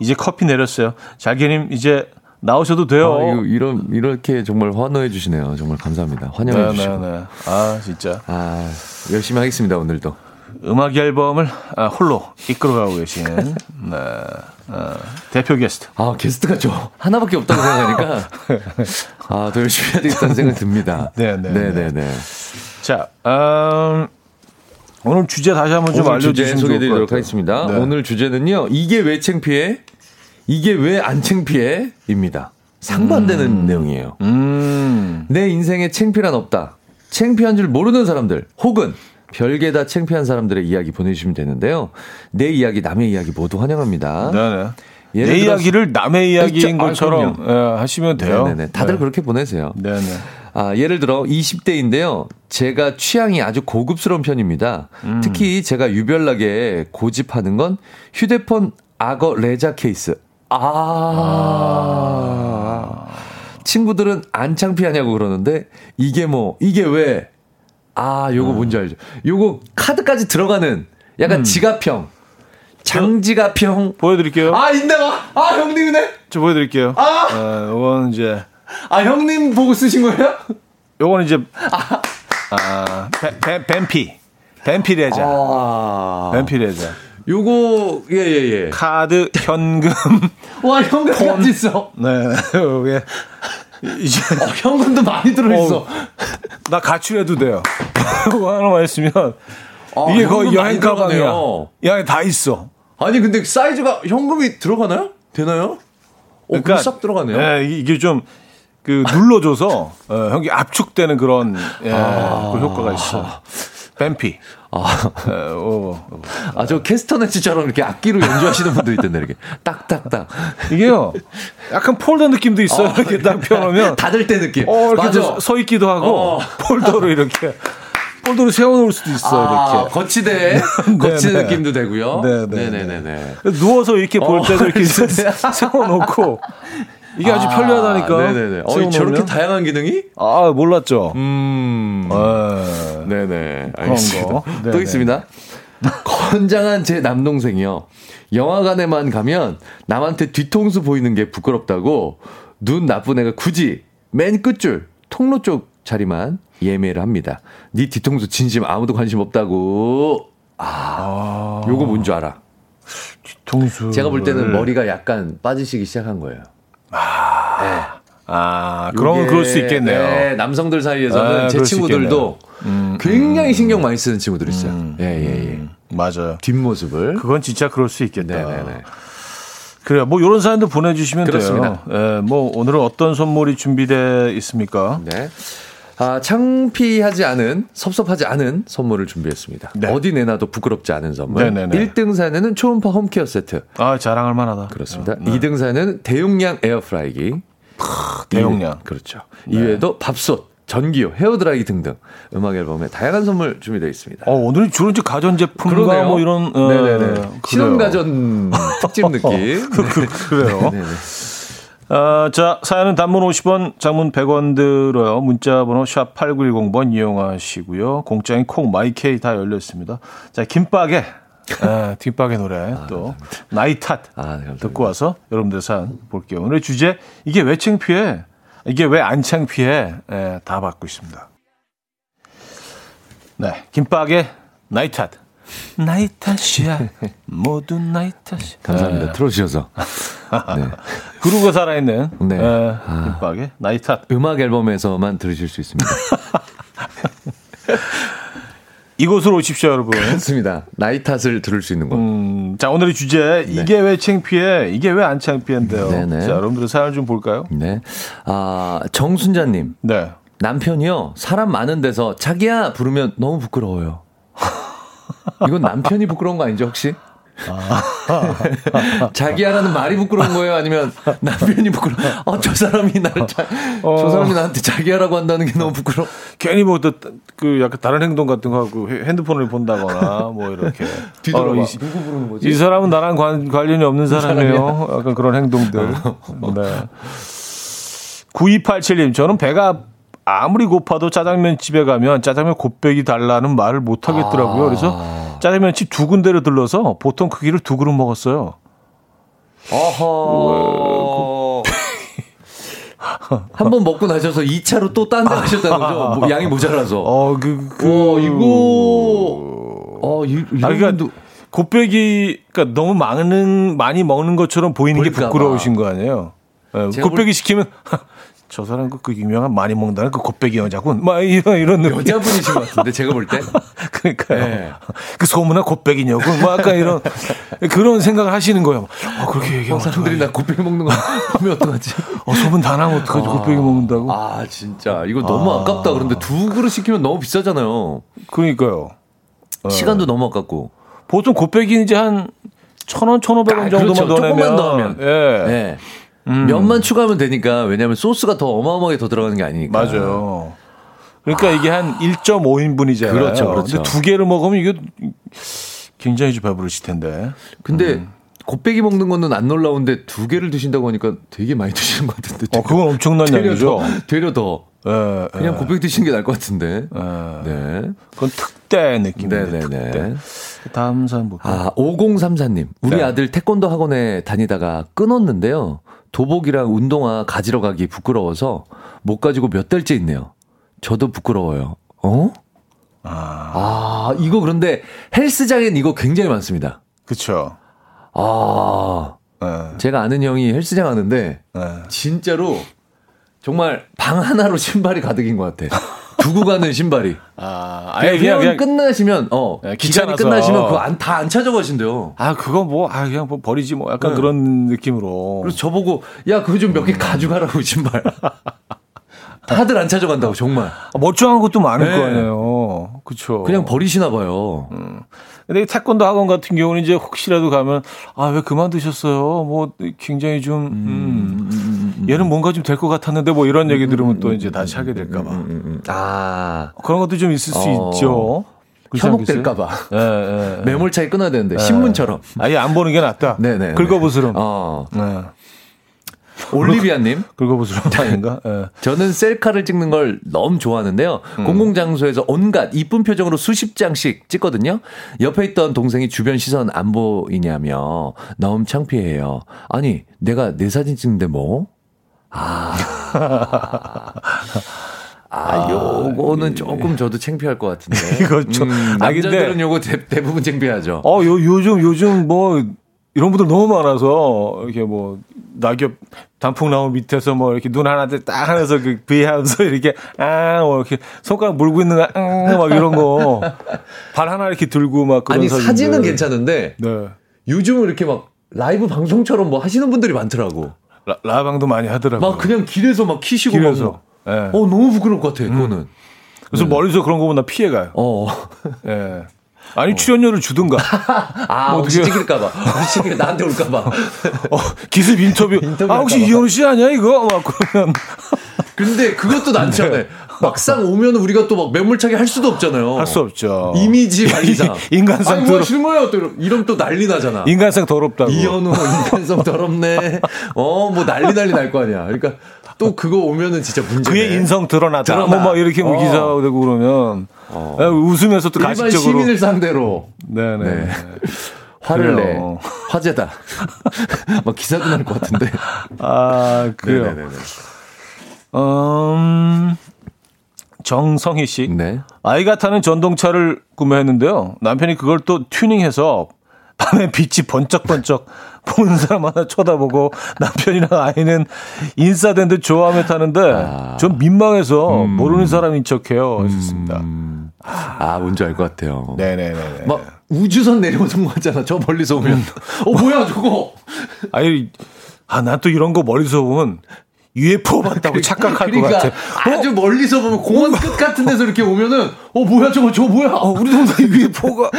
이제 커피 내렸어요. 잘견님 이제 나오셔도 돼요. 아, 이거 이런 이렇게 정말 환호해 주시네요. 정말 감사합니다. 환영해 주시고. 네네네. 아 진짜. 아, 열심히 하겠습니다, 오늘도. 음악 앨범을 아, 홀로 이끌어가고 계신 네, 어, 대표 게스트. 아, 게스트가 저 하나밖에 없다고 생각하니까 아, 더 열심히 해야 되겠다는 생각이 듭니다. 네, 네, 네, 네, 네. 자, 음, 오늘 주제 다시 한번 좀 알려주시면 좋을 것 소개해드리도록. 하겠습니다. 네. 오늘 주제는요. 이게 왜 창피해? 이게 왜 안 창피해? 입니다. 상반되는 내용이에요. 음, 내 인생에 창피란 없다. 창피한 줄 모르는 사람들 혹은 별게 다 창피한 사람들의 이야기 보내주시면 되는데요. 내 이야기, 남의 이야기 모두 환영합니다. 네네. 예를 내 들어서- 이야기를 남의 이야기인 아, 것처럼 예, 하시면 돼요. 네네네. 다들 네. 그렇게 보내세요. 네네. 아, 예를 들어 20대인데요. 제가 취향이 아주 고급스러운 편입니다. 음. 특히 제가 유별나게 고집하는 건 휴대폰 악어 레자 케이스. 아. 친구들은 안 창피하냐고 그러는데 이게 뭐 이게 왜? 아, 요거 뭔지 알죠? 요거 카드까지 들어가는 약간 지갑형. 장지갑형. 보여 드릴게요. 아, 있네 봐. 아, 형님이네. 저 보여 드릴게요. 아! 어, 이건 이제 아, 형님 보고 쓰신 거예요? 요거는 이제 아, 벤- 벤- 벤피, 벤피 레자, 아. 벤피 레자. 요거 예예 예. 카드, 현금. 와 현금까지 있어. 네, 이게 이제 어, 현금도 많이 들어 있어. 어, 나 가출해도 돼요. 하나만 있으면 아, 이게 거의 여행 가방이야. 안에 다 있어. 아니 근데 사이즈가 현금이 들어가나요? 되나요? 어, 그러니까 싹 들어가네요. 예, 이게 좀 그 눌러줘서 어, 형이 압축되는 그런 예, 아. 그 효과가 있어. 뱀피. 아, 예, 어, 어. 아, 저 캐스터네츠처럼 이렇게 악기로 연주하시는 분도 있던데 이렇게 딱딱딱. 이게요. 약간 폴더 느낌도 있어요. 이렇게 딱 펴놓으면 닫을 때 느낌. 어, 이렇게 맞아. 서- 서 있기도 하고 어. 폴더로 이렇게 폴더로 세워놓을 수도 있어 아, 이렇게. 거치대 거치대 네. 느낌도 되고요. 네, 네, 네네네. 누워서 이렇게 볼 어, 때도 이렇게. 세워놓고 이게 아 주 편리하다니까. 네네네. 어. 저렇게 다양한 기능이? 아 몰랐죠. 음. 예. 네네. 알겠습니다. 거. 또 네네. 있습니다. 건장한 제 남동생이요. 영화관에만 가면 남한테 뒤통수 보이는 게 부끄럽다고 눈 나쁜 애가 굳이 맨 끝줄 통로 쪽 자리만 예매를 합니다. 네 뒤통수 진심 아무도 관심 없다고. 아, 요거 뭔 줄 알아? 통수. 제가 볼 때는 머리가 약간 빠지시기 시작한 거예요. 아 그러면 요게, 그럴 수 있겠네요. 네, 남성들 사이에서는 아, 제 친구들도 음, 굉장히 신경 많이 쓰는 친구들 있어요. 예, 예, 예. 맞아요. 뒷모습을. 그건 진짜 그럴 수 있겠다. 네네네. 그래요. 뭐 이런 사연도 보내주시면 그렇습니다. 돼요. 예, 뭐 오늘은 어떤 선물이 준비돼 있습니까? 네. 아, 창피하지 않은, 섭섭하지 않은 선물을 준비했습니다. 네. 어디 내놔도 부끄럽지 않은 선물. 네네네. 1등 사연에는 초음파 홈케어 세트. 아 자랑할 만하다. 그렇습니다. 네. 2등 사연은 대용량 에어프라이기. 대용량. 그렇죠. 이외에도 밥솥, 전기요, 헤어드라이기 등등 음악 앨범에 다양한 선물 준비되어 있습니다. 어, 오늘은 주로 이제 가전제품과 그러네요. 뭐 이런. 어, 네네네. 실험가전 특집 느낌. 그, 그, 그래요. 어, 자, 사연은 단문 50원, 장문 100원 들어요. 문자 번호 샵 8910번 이용하시고요. 공짜인 콩, 마이케이 다 열렸습니다. 자, 김밥의, 아, 김밥의 노래 또, 나이 탓 아, 네, 감사합니다. 듣고 와서 여러분들 사연 볼게요. 오늘 주제, 이게 왜 창피해? 이게 왜 안 창피해? 예, 다 받고 있습니다. 네, 김밥의 나이 탓. 나이 탓이야. 모두 나이 탓이야. 감사합니다. 예. 틀어주셔서. 네. 그루가 살아있는 네. 에, 아. 김밥의 나이 탓. 음악 앨범에서만 들으실 수 있습니다. 이곳으로 오십시오, 여러분. 그렇습니다. 나이 탓을 들을 수 있는 거. 음, 자, 오늘의 주제, 이게 왜 창피해? 이게 왜 안 창피한데요? 네. 네네. 자, 여러분들 사연을 좀 볼까요? 네. 아, 정순자님. 네. 남편이요. 사람 많은 데서 자기야 부르면 너무 부끄러워요. 이건 남편이 부끄러운 거 아니죠, 혹시? 자기야라는 말이 부끄러운 거예요? 아니면 남편이 부끄러워? 어, 저 사람이 나를 자, 어. 저 사람이 나한테 자기야라고 한다는 게 너무 부끄러워. 괜히 뭐, 또, 그, 약간 다른 행동 같은 거 하고 헤- 핸드폰을 본다거나, 뭐, 이렇게. 어, 이, 누구 부르는 거지? 이 사람은 나랑 관, 관련이 없는 사람이에요. 약간 그런 행동들. 네. 9287님, 저는 배가 아무리 고파도 짜장면 집에 가면 짜장면 곱빼기 달라는 말을 못 하겠더라고요. 그래서 짜장면 집 두 군데를 들러서 보통 크기를 두 그릇 먹었어요. 어허. 한 번 먹고 나셔서 2차로 또 딴 데 가셨다는 거죠? 뭐 양이 모자라서. 어, 그, 그. 어, 이거. 어, 이, 아, 이런 그러니까 분도. 곱빼기, 그러니까 너무 많은, 많이 먹는 것처럼 보이는 게 보일까 봐. 부끄러우신 거 아니에요? 예, 제가 곱빼기 시키면, 저 사람 그, 그 유명한 많이 먹는다는 그 곱빼기 여자군. 막 이런, 이런 느낌. 여자분이신 것 같은데, 제가 볼 때. 그러니까요. 네. 그 소문난 곱빼기냐고. 뭐 약간 이런, 그런 생각을 하시는 거예요. 어, 그렇게 어, 얘기하면. 사람들이 나 곱빼기 먹는 거 보면 어떡하지? 어, 소문 다 나면 어떡하지? 곱빼기 먹는다고. 아, 진짜. 이거 너무 아. 깝다 그런데 두 그릇 시키면 너무 비싸잖아요. 그러니까요. 어. 시간도 너무 아깝고. 보통 곱빼기는 이제 한, 천 원, 천오백 원 아, 정도만 그렇죠. 더 내면. 조금만 더 하면. 예. 네. 면만 추가하면 되니까, 왜냐면 소스가 더 어마어마하게 더 들어가는 게 아니니까. 맞아요. 그러니까 이게 한 1.5인분이잖아요. 그렇죠, 그렇죠. 근데 두 개를 먹으면 이게 굉장히 좀 배부르실 텐데. 근데 곱빼기 먹는 거는 안 놀라운데 두 개를 드신다고 하니까 되게 많이 드시는 것 같은데. 어, 그건 엄청난 양이죠. 더, 되려 더. 예, 그냥 예. 곱빼기 드시는 게 나을 것 같은데. 예. 네. 그건 특대 느낌이에요. 네네네. 특대. 다음 사연 볼까요? 아, 5034님. 우리 네. 아들 태권도 학원에 다니다가 끊었는데요. 도복이랑 운동화 가지러 가기 부끄러워서 못 가지고 몇 달째 있네요. 저도 부끄러워요. 어? 아, 아, 이거 그런데 헬스장엔 이거 굉장히 많습니다. 그쵸. 아, 예, 제가 아는 형이 헬스장 하는데 예. 진짜로 정말 방 하나로 신발이 가득인 것 같아. 두고 가는 신발이. 아, 아예 그냥, 끝나시면 어 예, 기간이. 끝나시면 그거 안, 다 안 찾아가신대요. 아, 그거 뭐, 아, 그냥 뭐 버리지 뭐. 약간 네. 그런 느낌으로. 그래서 저 보고 야 그거 좀 몇 개 가져가라고 신발. 다들 안 찾아간다고 정말. 아, 멀쩡한 것도 많을 네. 거 아니에요. 그쵸. 그냥 버리시나 봐요. 근데 이 태권도 학원 같은 경우는 이제 혹시라도 가면 아 왜 그만두셨어요? 뭐 굉장히 좀 음, 얘는 뭔가 좀 될 것 같았는데 뭐 이런 얘기 들으면 또 이제 다시 하게 될까봐 아 그런 것도 좀 있을 수 어. 있죠. 현혹될까봐. 않겠어요? 예, 예. 매몰차게 끊어야 되는데 신문처럼. 아예 안 보는 게 낫다. 네네. 긁어부스럼. 어. 네. 올리비아님. 긁어부스럼 아닌가? 예. 저는 셀카를 찍는 걸 너무 좋아하는데요. 공공장소에서 온갖 이쁜 표정으로 수십 장씩 찍거든요. 옆에 있던 동생이 주변 시선 안 보이냐며 너무 창피해요. 아니, 내가 내 사진 찍는데 뭐? 아. 아, 요거는 조금 저도 창피할 것 같은데. 이거 좀- 음, 아, 남자들은 요거 대, 대부분 창피하죠. 어, 요, 요즘, 요즘 뭐, 이런 분들 너무 많아서, 이렇게 뭐, 낙엽 단풍나무 밑에서 뭐, 이렇게 눈 하나 딱 하면서 그, V 하면서 이렇게, 아, 뭐, 이렇게 손가락 물고 있는 거, 아, 막 이런 거. 발 하나 이렇게 들고 막 그런 아니. 사진은 괜찮은데 네. 요즘은 이렇게 막 라이브 방송처럼 뭐 하시는 분들이 많더라고. 라, 라방도 많이 하더라고요. 막 그냥 길에서 막 키시고 길에서. 막. 예. 어, 너무 부끄러울 것 같아, 그거는. 그래서 멀리서 그런 거 보면 나 피해가요. 어. 예. 아니 출연료를 주든가. 아, 뭐 어떻게-. 혹시 찍힐- 나한테 올까봐. 어, 기습 인터뷰. 인터뷰 아 혹시. 이현우 씨 아니야 이거? 막 그러면 근데 그것도 난처해. 막상 오면 우리가 또 막 매몰차게 할 수도 없잖아요. 할 수 없죠. 이미지 관리상. 인간상 아니, 뭐 더러- 실무예요. 또 이러- 이러면 또 난리 나잖아. 인간성 더럽다고. 이현우 인간성 더럽네. 어, 뭐 난리 난리 날 거 아니야. 그러니까 또 그거 오면은 진짜 문제. 그의 인성 드러났다. 드러나. 뭐막 이렇게 뭐 어. 기사가 되고 그러면 어. 야, 웃으면서 또 일반 가식적으로. 시민을 상대로 네네. 네. 화를 그래요. 내. 화제다. 막 기사도 날 것 같은데. 아 그래요. 네네네. 음, 정성희 씨. 네. 아이가 타는 전동차를 구매했는데요. 남편이 그걸 또 튜닝해서 밤에 빛이 번쩍번쩍 보는 사람 하나 쳐다보고 남편이랑 아이는 인싸된 듯 좋아하며 타는데 아. 전 민망해서 음. 모르는 사람인 척해요. 하셨습니다. 아, 뭔지 알 것 같아요. 네네네. 막 우주선 내려오는 거 같잖아. 저 멀리서 오면. 음. 어, 뭐야, 저거. 아니, 아, 난 또 이런 거 머리서 보면 UFO 봤다고 착각할 그러니까 것 같아. 아주 멀리서 보면 공원 끝 같은 데서 이렇게 오면은 어 뭐야 저거 저거 뭐야 어, 우리 동네 UFO가.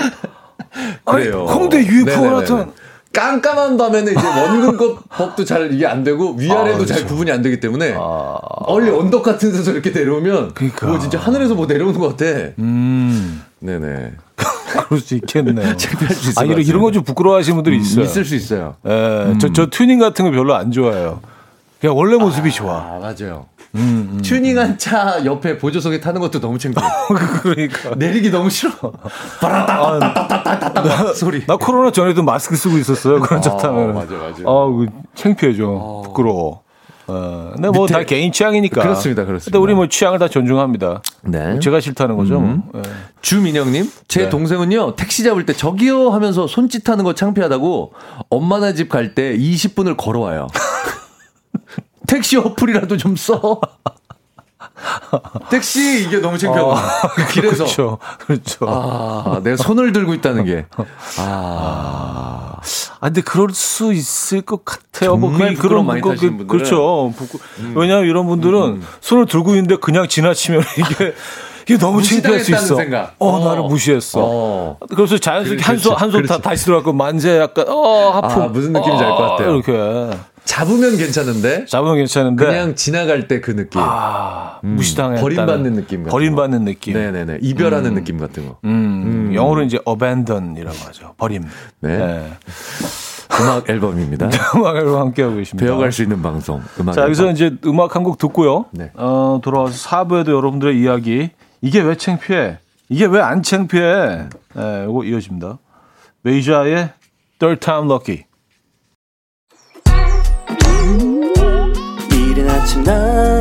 그래요. 홍대 UFO. 나타난. 깜깜한 밤에는 이제 원근법 법도 잘 이게 안 되고 위아래도 아, 잘 그렇죠. 구분이 안 되기 때문에 아. 얼리 언덕 같은 데서 이렇게 내려오면 그러니까. 진짜 하늘에서 뭐 내려오는 것 같아. 음, 네네. 그럴 수 있겠네요. 창피할 수 아, 것 이런, 이런 거 좀 부끄러워하시는 분들이 음, 있어요. 있을 수 있어요. 예, 저, 저 튜닝 같은 거 별로 안 좋아해요. 그냥 원래 모습이 좋아. 아 맞아요. 음, 튜닝한 차 옆에 보조석에 타는 것도 너무 창피해. 그러니까. 내리기 너무 싫어. 바라따따따따따따 소리. 나 코로나 전에도 마스크 쓰고 있었어요. 그런 차 아, 타면. 맞아, 맞아. 아, 그 창피해져. 부끄러워. 어, 근데 뭐 다 개인 취향이니까. 그렇습니다, 그렇습니다. 근데 우리 뭐 취향을 다 존중합니다. 네. 제가 싫다는 거죠. 뭐. 예. 주민영님, 제 네. 동생은요, 택시 잡을 때 저기요 하면서 손짓하는 거 창피하다고 엄마네 집 갈 때 20분을 걸어와요. 택시 어플이라도 좀 써. 택시 이게 너무 창피하고 길에서 그렇죠. 그렇죠. 아. 아, 내가 손을 들고 있다는 게 아, 근데 그럴 수 있을 것 같아요. 뭐 정말 그- 부끄러움 많이 거- 타시는 그- 분들은. 그렇죠. 부끄- 왜냐하면 이런 분들은 손을 들고 있는데 그냥 지나치면 이게 이게 너무 창피할 수 있어. 생각. 어, 어. 나를 무시했어. 어. 그래서 자연스럽게 그렇죠. 한손 한손 다. 다시 들어가고 만세 약간 어 하품. 아, 무슨 느낌인지 알 것 같아요. 이렇게 잡으면 괜찮은데 잡으면 괜찮은데 그냥 지나갈 때 그 느낌. 아, 무시당했다. 버림받는 느낌 버림받는 느낌. 네네네. 이별하는 느낌 같은 거. 음, 영어로 이제 abandon이라고 하죠. 버림. 네. 네. 음악 앨범입니다. 음악으로 함께하고 계십니다. 배워갈 수 있는 방송. 음악 자, 여기서 앨범. 이제 음악 한 곡 듣고요. 네. 어, 돌아와서 4부에도 여러분들의 이야기. 이게 왜 창피해? 이게 왜 안 창피해? 예, 이거 이어집니다. 메이저의 Third Time Lucky.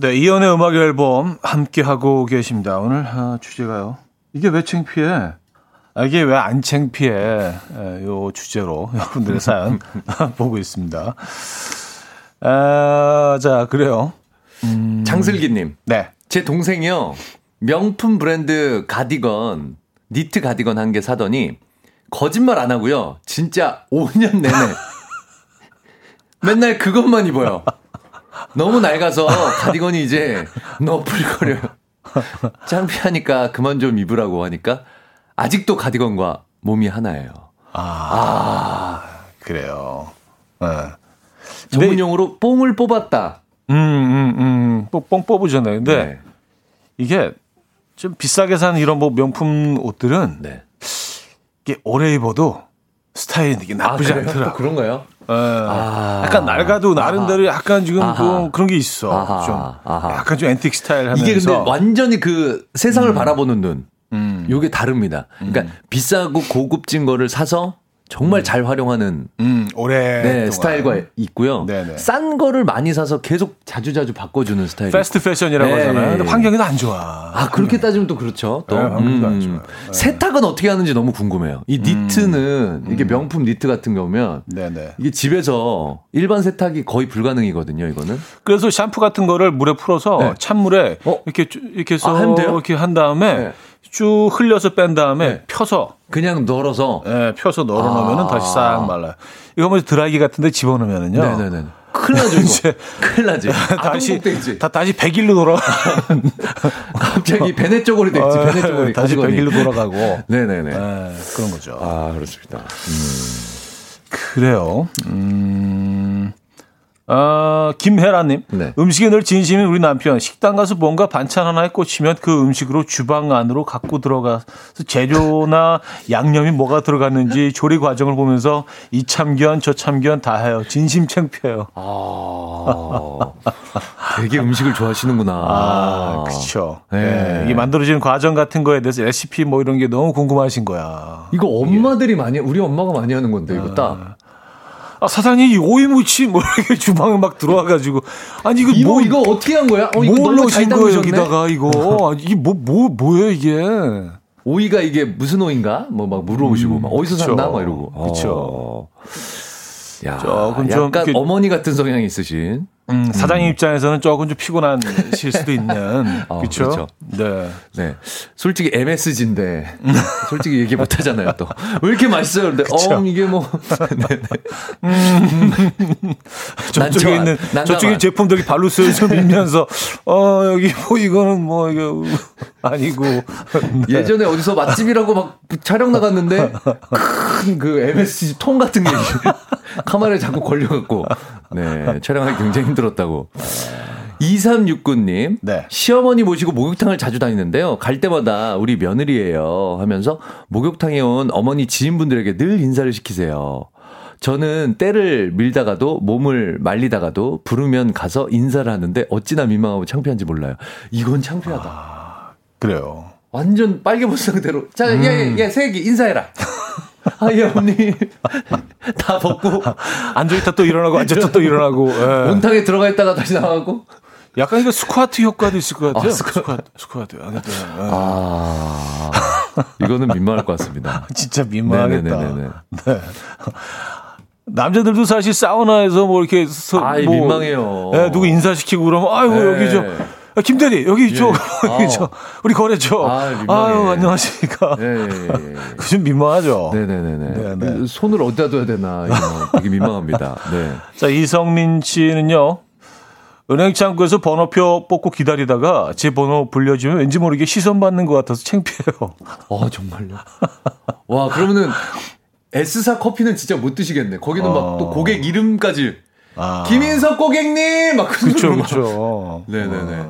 네, 이연의 음악 앨범 함께 하고 계십니다. 오늘 아, 주제가요. 이게 왜 창피해? 아, 이게 왜 안 창피해? 에, 요 주제로 여러분들의 사연 보고 있습니다. 아, 자, 그래요. 장슬기님. 네. 제 동생이요. 명품 브랜드 가디건, 니트 가디건 한 개 사더니, 거짓말 안 하고요. 진짜 5년 내내. 맨날 그것만 입어요. 너무 낡아서 가디건이 이제 너풀거려요. 창피하니까 그만 좀 입으라고 하니까, 아직도 가디건과 몸이 하나예요. 그래요. 네. 전문용어로 뽕을 뽑았다. 음, 음, 음. 뽕, 뽕 뽑으잖아요. 근데 네. 이게 좀 비싸게 산 이런 뭐 명품 옷들은 네. 이게 오래 입어도 스타일이 나쁘지 그래요? 않더라. 또 그런 거예요? 예. 약간 낡아도 나름대로 약간 지금. 그, 그런 게 있어. 아하. 좀 아하. 약간 좀 앤틱 스타일 하면서. 이게 근데 완전히 그 세상을 바라보는 눈. 음. 요게 다릅니다. 그러니까 비싸고 고급진 거를 사서 정말 잘 활용하는 음, 오래 네, 스타일과 있고요. 네네. 싼 거를 많이 사서 계속 자주자주 바꿔주는 스타일. 패스트 패션이라고 네. 하잖아요. 근데 환경이 안 좋아. 아, 그렇게 따지면 또 그렇죠. 또. 네, 환경도 안 좋아요. 세탁은 어떻게 하는지 너무 궁금해요. 이 니트는 이게 명품 니트 같은 경우면 네네. 이게 집에서 일반 세탁이 거의 불가능이거든요, 이거는. 그래서 샴푸 같은 거를 물에 풀어서 네. 찬물에 어? 이렇게 쭉- 이렇게 해서 아? 이렇게 한 다음에 네. 쭉 흘려서 뺀 다음에 네. 펴서 그냥 널어서. 예, 펴서 널어 놓으면 은 아. 다시 싹 말라요. 이거 뭐 드라이기 같은데 집어넣으면은요. 네네네. 큰일 나죠. 이제 큰일 나지. 다시. 다 다시 100일로 돌아 갑자기 베네 쪼고리 됐지, 베네 쪼고리. 어, 다시 가지건이. 100일로 돌아가고 네네네. 예, 그런 거죠. 아, 그렇습니다. 그래요. 음. 아, 김혜라님. 네. 음식에 늘 진심인 우리 남편. 식당 가서 뭔가 반찬 하나에 꽂히면 그 음식으로 주방 안으로 갖고 들어가서 재료나 양념이 뭐가 들어갔는지 조리 과정을 보면서 이 참견, 저 참견 다 해요. 진심 창피해요. 아, 되게 음식을 좋아하시는구나. 아, 그쵸. 네. 네. 이 만들어지는 과정 같은 거에 대해서 레시피 뭐 이런 게 너무 궁금하신 거야. 이거 엄마들이 많이, 우리 엄마가 많이 하는 건데, 이거 딱. 아, 사장님, 이 오이무치 뭐 이렇게 주방에 막 들어와가지고. 아니, 이거 이거, 뭐, 이거 어떻게 한 거야? 어, 뭘 넣으신 거예요, 담그셨네? 여기다가, 이거. 아, 이게 뭐, 뭐, 뭐 예요, 이게. 오이가 이게 무슨 오이인가? 뭐 막 물어보시고, 막 어디서. 샀나? 막 이러고. 어. 야, 조금 좀 약간 어머니 같은 성향이 있으신. 음, 사장님 입장에서는 조금 좀 피곤하실 수도 있는. 아, 그쵸? 그렇죠. 네. 네. 솔직히 MSG인데, 솔직히 얘기 못 하잖아요, 또. 왜 이렇게 맛있어요? 근데, 어, 이게 뭐. 네네. 난 저쪽에 좋아. 있는, 난 저쪽에. 제품들이 발로 슬슬 밀면서, 어, 여기 뭐, 이거는 뭐, 이거, 아니고. 네. 예전에 어디서 맛집이라고 막 촬영 나갔는데 큰 그 MSG 통 같은 게 카메라에 자꾸 걸려갖고 네 촬영하기 굉장히 힘들었다고. 2369님, 네. 시어머니 모시고 목욕탕을 자주 다니는데요. 갈 때마다 우리 며느리예요 하면서 목욕탕에 온 어머니 지인분들에게 늘 인사를 시키세요. 저는 때를 밀다가도 몸을 말리다가도 부르면 가서 인사를 하는데 어찌나 민망하고 창피한지 몰라요. 이건 창피하다. 그래요. 완전 빨개 본 상태로. 자, 얘, 얘, 얘, 세기 인사해라. 아, 예, 언니. 다 벗고, 앉아있다 또 일어나고, 앉았다 또 일어나고. 예. 온탕에 들어가 있다가 다시 나가고. 약간 이거 스쿼트 효과도 있을 것 같아요. 아, 스쿼- 스쿼트, 스쿼트. 아, 네. 아, 이거는 민망할 것 같습니다. 진짜 민망하겠다. 네네네네. 네. 남자들도 사실 사우나에서 뭐 이렇게 서, 아이, 뭐, 민망해요. 예, 누구 인사시키고 그러면 아이고 네. 여기 저 아, 김대리 여기 저 예. 여기 아우. 저 우리 거래처 아. 아유 안녕하십니까. 예, 예, 예. 좀 민망하죠. 네네네네. 네네. 손을 어디다 둬야 되나, 이거 되게 민망합니다. 네. 자 이성민 씨는요. 은행 창구에서 번호표 뽑고 기다리다가 제 번호 불려주면 왠지 모르게 시선 받는 것 같아서 창피해요. 아, 정말요? 와, 그러면은 S사 커피는 진짜 못 드시겠네. 거기는 막또 고객 이름까지. 아. 김인석 고객님! 막 그렇죠, 막. 그렇죠. 네네네.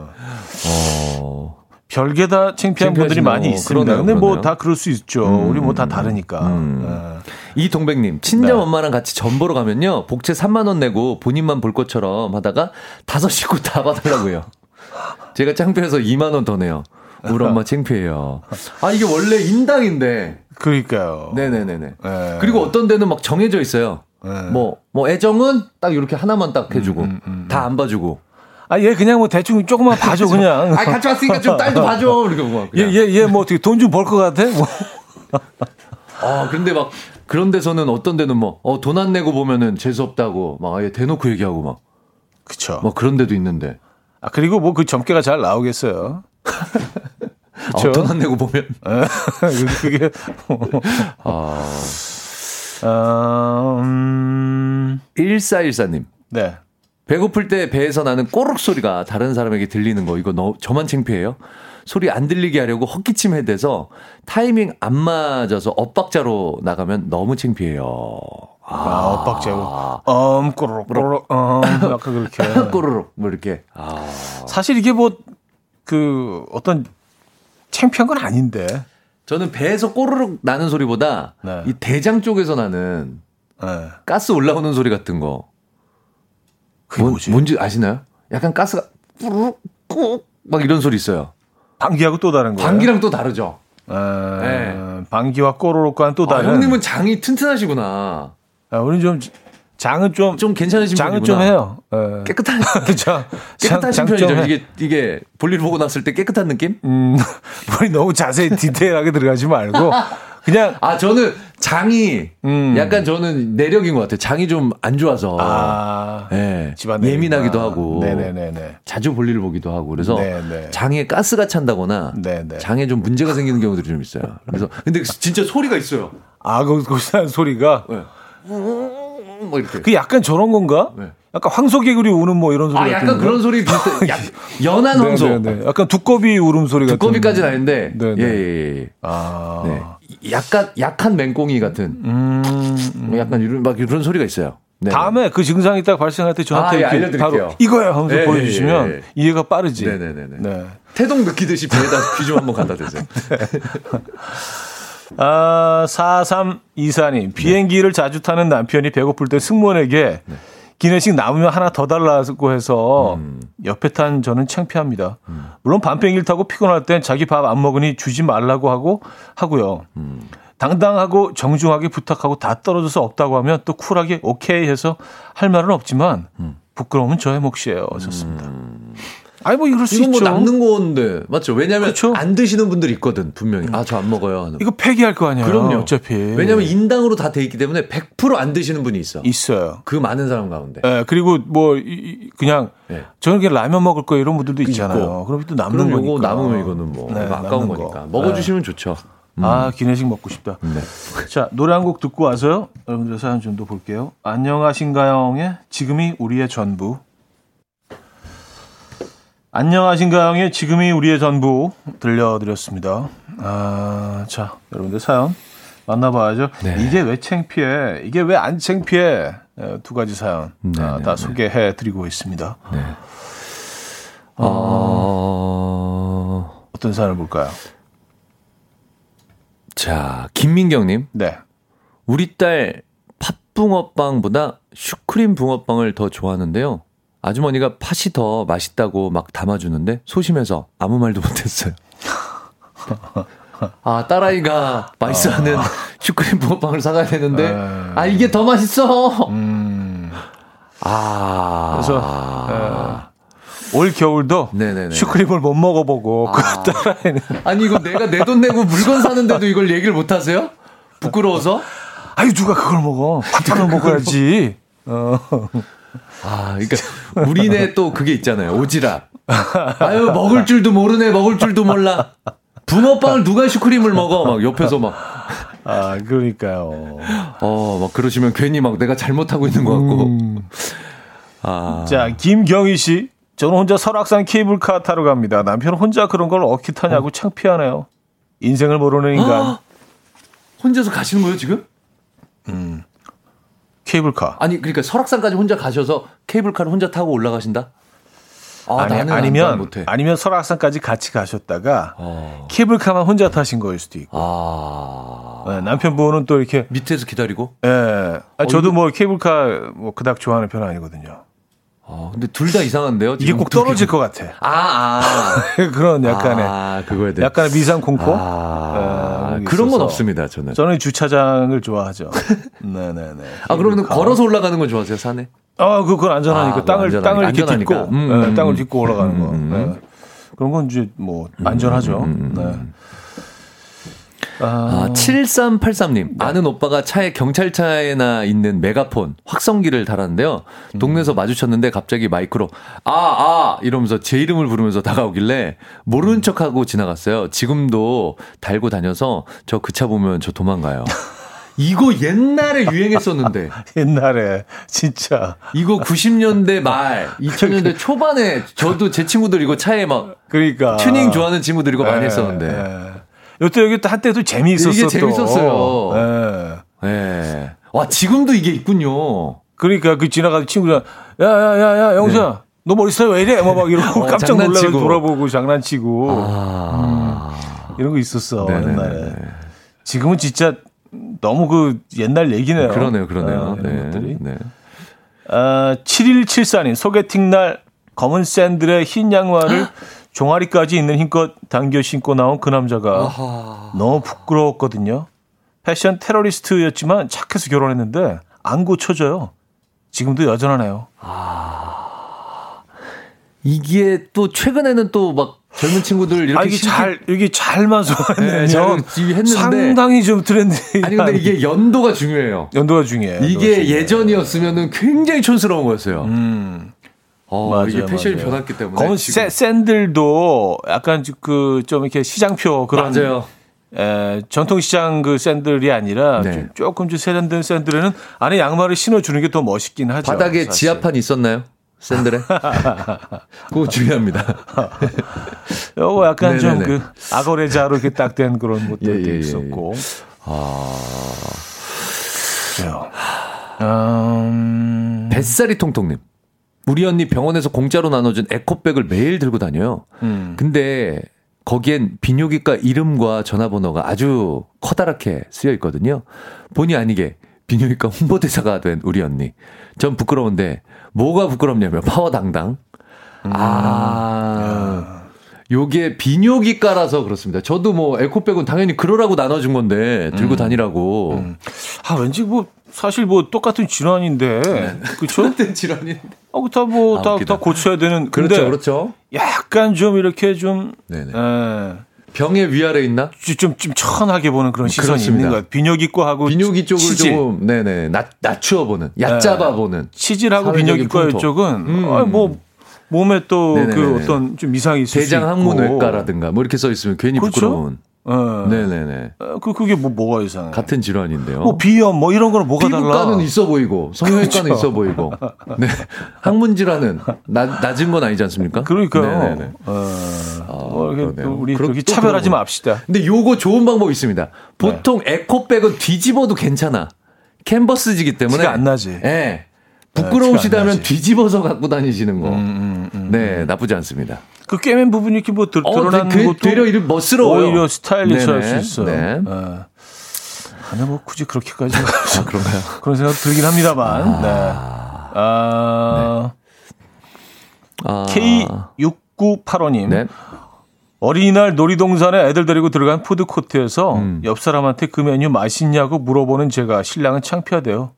어. 별게 다 창피한 분들이. 많이 있습니다. 그러네요, 근데 뭐. 다 그럴 수 있죠. 우리 뭐 다 다르니까. 음. 예. 이동백님, 친정 네. 엄마랑 같이 전 보러 가면요. 복채 3만원 내고 본인만 볼 것처럼 하다가 다섯 식구 다 봐달라고요. 제가 창피해서 2만원 더 내요. 우리 엄마 창피해요. 아, 이게 원래 인당인데. 그러니까요. 네네네네. 예. 그리고 어떤 데는 막 정해져 있어요. 네. 뭐, 뭐, 애정은 딱 이렇게 하나만 딱 해주고, 다안 봐주고. 아, 얘 그냥 뭐 대충 조금만 봐줘, 그냥. 아, 같이 왔으니까 좀 딸도 봐줘. 이렇게 막. 얘, 그냥. 얘, 얘 뭐 어떻게 돈 좀 벌 것 같아? 뭐. 아, 근데 막, 그런 데서는 어떤 데는 뭐, 어, 돈 안 내고 보면은 재수없다고, 막 아예 대놓고 얘기하고 막, 그쵸. 뭐 그런 데도 있는데. 아, 그리고 뭐 그 점괘가 잘 나오겠어요. 그쵸. 아, 돈안 내고 보면. 예. 그게. 아. 어, 음, 1414님. 네. 배고플 때 배에서 나는 꼬르륵 소리가 다른 사람에게 들리는 거, 이거 너, 저만 창피해요? 소리 안 들리게 하려고 헛기침 해대서 타이밍 안 맞아서 엇박자로 나가면 너무 창피해요. 아, 엇박자고. 음, 꼬르륵, 꼬르륵, 음, 약간 그렇게. 꼬르륵, 뭐 이렇게. 아. 사실 이게 뭐, 그, 어떤 창피한 건 아닌데. 저는 배에서 꼬르륵 나는 소리보다 네. 이 대장 쪽에서 나는 예. 가스 올라오는 소리 같은 거. 그게 뭔, 뭐지? 뭔지 아시나요? 약간 가스가 뿌르륵 꾹막 이런 소리 있어요. 방귀하고 또 다른 거예요. 방귀랑 또 다르죠. 어, 네. 방귀와 꼬르륵과는 또 아, 다른. 형님은 장이 튼튼하시구나. 아, 우리 좀 장은 좀 좀 괜찮으신 장은 분이구나. 좀 해요. 예. 깨끗한 장, 깨끗하신 장- 편이죠. 해. 이게 이게 볼일 보고 났을 때 깨끗한 느낌? 음, 우리 너무 자세히 디테일하게 들어가지 말고 그냥 아 저는 장이 음. 약간 저는 내력인 것 같아요. 장이 좀 안 좋아서 아, 예, 집안 예민하기도 하고 네네네네. 자주 볼일을 보기도 하고 그래서 네네. 장에 가스가 찬다거나 네네. 장에 좀 문제가 생기는 경우들이 좀 있어요. 그래서 근데 진짜 소리가 있어요. 아, 그, 그 소리가 네. 뭐 이렇게. 그 약간 저런 건가? 네. 약간 황소개구리 우는 뭐 이런 소리 아 같은 약간 건가? 그런 소리 비슷해. 약, 연한 황소. 네네네. 약간 두꺼비 울음소리 같은. 두꺼비까지는 아닌데 네네. 예예예. 예, 아. 네. 약간 약한 맹꽁이 같은 음. 약간 이런 막 이런 소리가 있어요. 네. 다음에 그 증상이 딱 발생할 때 저한테 아, 예, 이렇게 알려드릴게요. 바로 이거야 하면서 예, 보여주시면 예, 예. 이해가 빠르지. 네네네네. 네. 태동 느끼듯이 배에다 귀 좀 한번 갖다 대세요. 아, 4324님. 비행기를 자주 타는 남편이 배고플 때 승무원에게 기내식 남으면 하나 더 달라고 해서 옆에 탄 저는 창피합니다. 물론 밤비행기를 타고 피곤할 땐 자기 밥 안 먹으니 주지 말라고 하고 하고요. 당당하고 정중하게 부탁하고 다 떨어져서 없다고 하면 또 쿨하게 오케이 해서 할 말은 없지만 부끄러움은 저의 몫이에요. 좋습니다. 아니 뭐 이럴 수 이건 뭐 있죠. 남는 건데 맞죠? 왜냐하면 그쵸? 안 드시는 분들 있거든 분명히. 아 저 안 먹어요. 하는. 이거 폐기할 거 아니에요. 그럼요. 어차피. 왜냐하면 인당으로 다 돼 있기 때문에 100%안 드시는 분이 있어. 있어요. 그 많은 사람 가운데. 예, 그리고 뭐 이- 그냥 예. 저는 그냥 라면 먹을 거 이런 분들도 있잖아요. 그럼 또 남는 그럼 거니까. 남으면 이거는 뭐 네, 아까운 거니까 거. 먹어주시면 좋죠. 네. 아 기내식 먹고 싶다. 네. 자 노래 한 곡 듣고 와서요. 여러분들 사연 좀 더 볼게요. 안녕하신가요의 지금이 우리의 전부. 안녕하신가요의 지금이 우리의 전부 들려드렸습니다. 아, 자 여러분들 사연 만나봐야죠. 네. 이게 왜 창피해? 이게 왜 안 창피해? 에, 두 가지 사연 네, 아, 네, 다 네. 소개해 드리고 있습니다. 어... 어떤 사연을 볼까요? 자 김민경님 네. 우리 딸 팥붕어빵보다 슈크림 붕어빵을 더 좋아하는데요. 아주머니가 팥이 더 맛있다고 막 담아주는데 소심해서 아무 말도 못했어요. 아 딸아이가 맛있어하는 슈크림 붕어빵을 사가야 되는데 아 이게 더 맛있어. 음. 아 그래서 올 겨울도 네네네. 슈크림을 못 먹어보고 그 아. 딸아이는 아니 이거 내가 내 돈 내고 물건 사는데도 이걸 얘기를 못 하세요? 부끄러워서? 아유 누가 그걸 먹어 팥빵을 먹어야지 어. 아, 그러니까 우리네 또 그게 있잖아요. 오지랖. 아유 먹을 줄도 모르네. 먹을 줄도 몰라. 붕어빵을 누가 슈크림을 먹어? 막 옆에서 막, 아 그러니까요 어, 막 그러시면 괜히 막 내가 잘못하고 있는 것 같고. 음. 아, 자 김경희 씨 저는 혼자 설악산 케이블카 타러 갑니다 남편은 혼자 그런 걸 어떻게 타냐고 창피하네요 인생을 모르는 인간 혼자서 가시는 거예요, 지금? 케이블카 아니, 그러니까 설악산까지 혼자 가셔서 케이블카를 혼자 타고 올라가신다? 아, 아니, 난 아니면 설악산까지 같이 가셨다가 어. 케이블카만 혼자 타신 거일 수도 있고 아. 네, 남편분은 또 이렇게 밑에서 기다리고? 예. 아, 저도 뭐 케이블카 뭐 그닥 좋아하는 편은 아니거든요. 아, 근데 둘 다 이상한데요? 이게 꼭두 떨어질 개. 것 같아. 아, 아. 그런 약간의 아, 그거에 대해. 약간의 미상 공포. 아, 예, 그런 건 없습니다, 저는. 저는 주차장을 좋아하죠. 네네네. 아, 그러면. 걸어서 올라가는 건 좋아하세요, 산에? 아, 그 그건 안전하니까 아, 땅을 안전하니까. 땅을 이렇게. 딛고 음, 예, 음, 땅을 음. 딛고 올라가는 거. 음, 음. 네. 그런 건 이제 뭐 안전하죠. 네. 아, 7383님. 아는 오빠가 차에 경찰차에나 있는 메가폰, 확성기를 달았는데요. 동네에서 마주쳤는데 갑자기 마이크로, 아, 아! 이러면서 제 이름을 부르면서 다가오길래 모르는 척 하고 지나갔어요. 지금도 달고 다녀서 저 그 차 보면 저 도망가요. 이거 옛날에 유행했었는데. 옛날에 진짜 이거 90년대 말, 2000년대 초반에 저도 제 친구들 이거 차에 막 그러니까 튜닝 좋아하는 친구들 이거 많이 예, 했었는데. 예. 요때 여기 또 한때도 재미있었어. 이게 또. 재밌었어요. 예. 예. 와, 지금도 이게 있군요. 그러니까 그 지나가는 친구가 야야 야 야 영수야 너 머리 스타일 왜 이래? 막, 막 이러고 어, 깜짝 놀라서. 돌아보고 장난치고 아. 이런 거 있었어 네네네네. 옛날에. 지금은 진짜 너무 그 옛날 얘기네요. 그러네요, 그러네요. 어, 이런 네. 것들이. 네. 아, 7174님 소개팅 날 검은 샌들에 흰 양말을 종아리까지 있는 힘껏 당겨 신고 나온 그 남자가 아하. 너무 부끄러웠거든요. 패션 테러리스트였지만 착해서 결혼했는데 안 고쳐져요. 지금도 여전하네요. 이게 또 최근에는 또 막 젊은 친구들 이렇게 아, 이게 신기- 잘, 이게 잘만 네, 소화했네요. 잘 했는데. 상당히 좀 트렌드. 아니 근데 이게 연도가 중요해요. 연도가 중요해요. 이게 예전이었으면은 굉장히 촌스러운 거였어요. 음. 어, 맞아요, 이게 패션이 맞아요. 변했기 때문에 검은 새, 샌들도 약간 그 좀 이렇게 시장표 그런 맞아요. 에, 전통시장 그 샌들이 아니라 네. 좀 조금 좀 세련된 샌들에는 안에 양말을 신어주는 게 더 멋있긴 하죠. 바닥에 사실. 지하판 있었나요? 샌들에? 그거 중요합니다. 요거 약간 좀 네네네. 그 아거레자로 이렇게 딱 된 그런 것도 예, 예, 예, 있었고. 아, 그래요. 음, 뱃살이 통통님. 우리 언니 병원에서 공짜로 나눠준 에코백을 매일 들고 다녀요. 음. 근데 거기엔 비뇨기과 이름과 전화번호가 아주 커다랗게 쓰여 있거든요. 본의 아니게 비뇨기과 홍보대사가 된 우리 언니. 전 부끄러운데 뭐가 부끄럽냐면 파워당당. 음. 아. 요게 비뇨기과라서 그렇습니다. 저도 뭐 에코백은 당연히 그러라고 나눠준 건데 들고 다니라고. 아, 왠지 뭐 사실 뭐 똑같은 질환인데. 그쵸? 똑같은 질환인데. 아, 다 뭐, 아, 다, 고쳐야 되는. 그렇죠, 그렇죠. 약간 좀 이렇게 좀, 네네. 에, 병의 위아래 있나? 좀, 좀 천하게 보는 그런 시선이 그렇습니다. 있는 것. 비뇨기과하고. 비뇨기 쪽을 치질. 조금 네네 낮 낮추어 보는 얕잡아 보는 치질하고 비뇨기과. 쪽은, 음. 아, 뭐, 몸에 또 그. 어떤 좀 이상이 있을 수 대장. 항문외과라든가 뭐 이렇게 써 있으면 괜히 그렇죠? 부끄러운 어. 네네네 어, 그, 그게 뭐, 뭐가 이상해. 같은 질환인데요. 뭐 비염 뭐 이런 거는 뭐가 달라? 피부과는 있어 보이고 성형외과는 그렇죠. 있어 보이고 네 항문 질환은 낮, 낮은 건 아니지 않습니까? 그러니까요. 네네네. 어, 뭐 그러네요. 또 우리 그렇- 그렇게 또 차별하지 맙시다. 근데 요거 좋은 방법이 있습니다. 보통 에코백은 뒤집어도 괜찮아. 캔버스지기 때문에 티가 안 나지. 예. 안 부끄러우시다면. 음, 뒤집어서 갖고 다니시는 거. 네, 나쁘지 않습니다. 그 꿰맨 부분이 이렇게 뭐 드, 어, 드러나는 되- 것도 되려 이름 멋스러워요. 오히려 스타일리시할 네네. 수 있어요. 네. 예. 아니 뭐 굳이 그렇게까지 아, 그런가요? 그런 생각 들긴 합니다만. 네. 아, 아, K6985님. 네. 어린이날 놀이동산에 애들 데리고 들어간 푸드코트에서 음. 옆 사람한테 그 메뉴 맛있냐고 물어보는 제가 신랑은 창피하대요.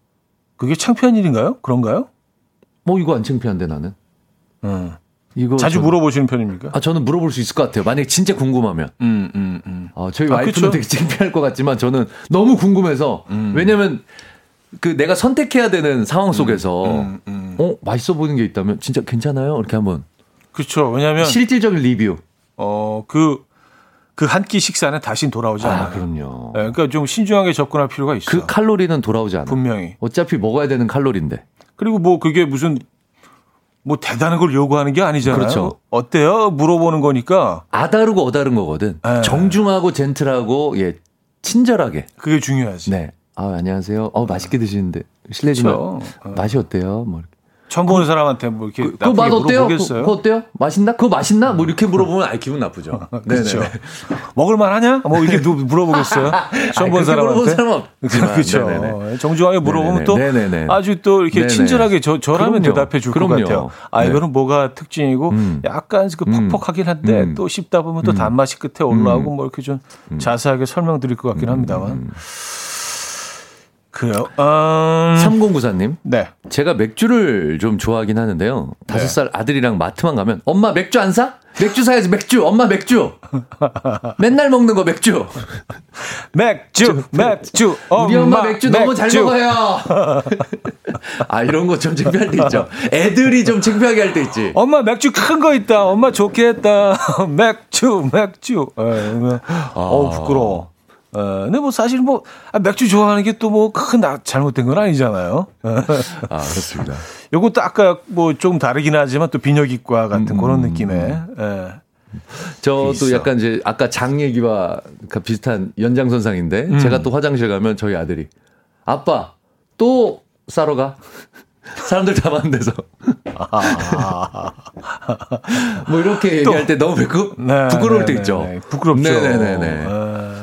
그게 창피한 일인가요? 그런가요? 뭐 이거 안 창피한데 나는. 음. 이거 자주 저는- 물어보시는 편입니까? 아, 저는 물어볼 수 있을 것 같아요. 만약에 진짜 궁금하면. 음, 음, 음. 어, 저희 아, 와이프는 그쵸? 되게 창피할 것 같지만 저는 너무 궁금해서 음. 왜냐면 그 내가 선택해야 되는 상황 속에서 음, 음. 어 맛있어 보이는 게 있다면 진짜 괜찮아요 이렇게 한번 그렇죠. 왜냐하면 실질적인 리뷰 어그 그 한 끼 식사는 다시 돌아오지 않아요. 아 그럼요 예, 그러니까 좀 신중하게 접근할 필요가 있어. 그 칼로리는 돌아오지 않아 분명히. 어차피 먹어야 되는 칼로리인데 그리고 뭐 그게 무슨 뭐 대단한 걸 요구하는 게 아니잖아요. 그렇죠. 어때요? 물어보는 거니까 아다르고 어다른 거거든 네. 정중하고 젠틀하고 예 친절하게 그게 중요하지. 네 아 안녕하세요 어 맛있게 드시는데 실례지만 그렇죠. 어. 맛이 어때요 뭐 이렇게. 처음 보는 사람한테 뭐 이렇게 그, 그거 맛 어때요? 그? 그거 어때요? 맛있나? 그거 맛있나? 뭐 이렇게 물어보면 아 기분 나쁘죠. 그렇죠. 먹을만 하냐? 뭐 이게 누 물어보겠어요? 처음 본 사람한테. 그렇죠. 정중하게 물어보면 또 네네네. 아주 또 이렇게 네네. 친절하게 저, 저라면 그럼요. 대답해 줄 것. 같아요. 아, 네. 이거는 뭐가 특징이고 음. 약간 그 음. 퍽퍽하긴 한데 음. 또 씹다 보면 또 단맛이 끝에 올라오고 뭐 이렇게 좀 자세하게 설명드릴 것 같긴 합니다만. 그래요. 음, 3094님, 네. 제가 맥주를 좀 좋아하긴 하는데요. 다섯 네. 살 아들이랑 마트만 가면 엄마 맥주 안 사? 맥주 사야지 맥주. 엄마 맥주. 맨날 먹는 거 맥주. 맥주, 맥주. 우리 엄마 엄마 맥주 너무 잘 먹어요. 아 이런 거 좀 창피할 때 있죠. 애들이 좀 창피하게 할 때 있지. 엄마 맥주 큰 거 있다. 엄마 좋게 했다. 맥주, 맥주. 에, 어 부끄러워. 에, 근데 뭐 사실 뭐 아, 맥주 좋아하는 게 또 뭐 큰 잘못된 건 아니잖아요. 아 그렇습니다. 요것도 아까 뭐 좀 다르긴 하지만 또 비뇨기과 같은 그런 느낌의. 예. 저도. 약간 이제 아까 장 얘기와 가- 비슷한 연장선상인데 음. 제가 또 화장실 가면 저희 아들이 아빠 또 싸러 가. 사람들 다 많은 데서. 뭐 이렇게 얘기할 때 너무 부, 네, 부끄러울 네, 때 네, 있죠. 네. 부끄럽죠. 네네네네. 에.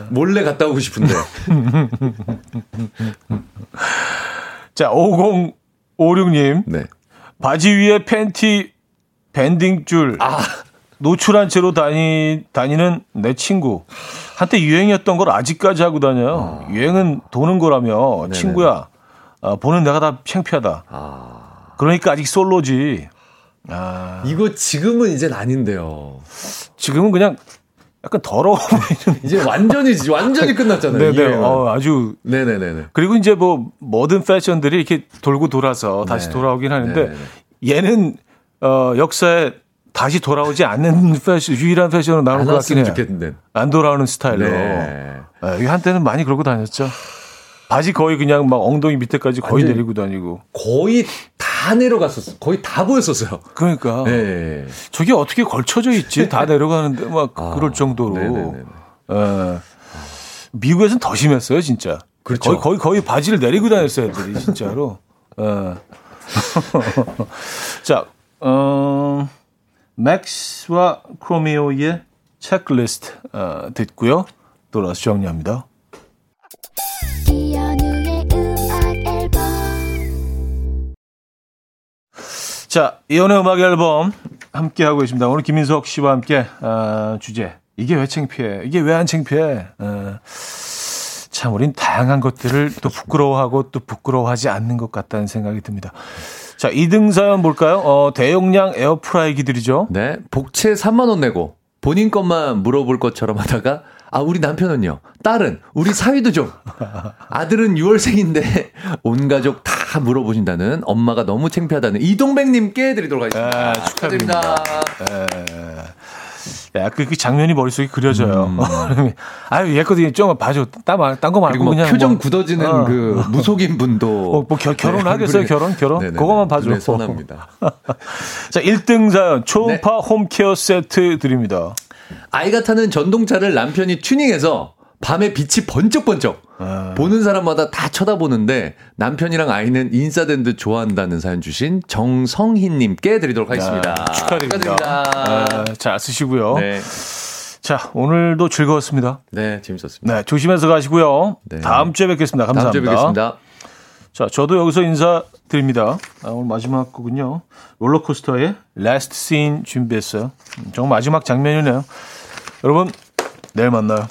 몰래 갔다 오고 싶은데. 자, 5056님. 네. 바지 위에 팬티 밴딩 줄. 아. 노출한 채로 다니, 다니는 내 친구. 한때 유행이었던 걸 아직까지 하고 다녀요. 유행은 도는 거라며. 친구야, 아, 보는 내가 다 창피하다. 아. 그러니까 아직 솔로지. 아, 이거 지금은 이젠 아닌데요. 지금은 그냥 약간 더러워 보이는. 이제 완전히 완전히 끝났잖아요. 네네. 유행은. 어, 아주. 네네네네. 그리고 이제 뭐 모든 패션들이 이렇게 돌고 돌아서 다시 네. 돌아오긴 하는데 네네. 얘는 어, 역사에 다시 돌아오지 않는 패션, 유일한 패션으로 나올 안것 같긴 해요. 좋겠는데. 안 돌아오는 스타일로. 네. 예, 이게 한때는 많이 그러고 다녔죠. 바지 거의 그냥 막 엉덩이 밑에까지 거의 완전- 내리고 다니고. 거의 다 내려갔었어. 거의 다 보였었어요. 그러니까 네. 저게 어떻게 걸쳐져 있지? 다 내려가는데 막 아, 그럴 정도로. 네네네네. 예. 미국에서는 더 심했어요, 진짜. 그렇죠. 거의 거의 거의 바지를 내리고 다녔어요, 애들이 진짜로. 예. 자, 어, 맥스와 크로미오의 체크리스트 어, 듣고요. 돌아서 정리합니다. 자, 이혼의 음악 앨범 함께 하고 있습니다. 오늘 김민석 씨와 함께 어, 주제 이게 왜 창피해? 이게 왜 안 창피해? 어, 참 우린 다양한 것들을 또 부끄러워하고 또 부끄러워하지 않는 것 같다는 생각이 듭니다. 자, 2등 사연 볼까요? 어, 대용량 에어프라이기들이죠. 네. 복채 3만 원 내고 본인 것만 물어볼 것처럼 하다가 아 우리 남편은요. 딸은 우리 사위도 좀. 아들은 6월생인데 온 가족 다 물어보신다는 엄마가 너무 창피하다는 이동백님께 드리도록 하겠습니다. 아, 축하드립니다. 야, 그, 그 장면이 머릿속에 그려져요. 아유, 얘거든 좀 봐줘. 딴거 말고 막 그냥 표정 뭐, 굳어지는 어. 그 무속인 분도 어, 뭐 결- 결혼하겠어요? 결혼? 결혼? 그거만 봐줘. 네, 선합니다. 자, 1등 사연 초음파 홈케어 세트 드립니다. 아이가 타는 전동차를 남편이 튜닝해서 밤에 빛이 번쩍번쩍 아. 보는 사람마다 다 쳐다보는데 남편이랑 아이는 인싸된 듯 좋아한다는 사연 주신 정성희님께 드리도록 하겠습니다. 아, 축하드립니다. 축하드립니다. 아, 잘 쓰시고요. 네. 자, 오늘도 즐거웠습니다. 네, 재밌었습니다. 네, 조심해서 가시고요. 네. 다음 주에 뵙겠습니다. 다음 감사합니다. 주에 뵙겠습니다. 자, 저도 여기서 인사드립니다. 아, 오늘 마지막 곡은요. 롤러코스터의 Last Scene 준비했어요. 음, 정말 마지막 장면이네요. 여러분, 내일 만나요.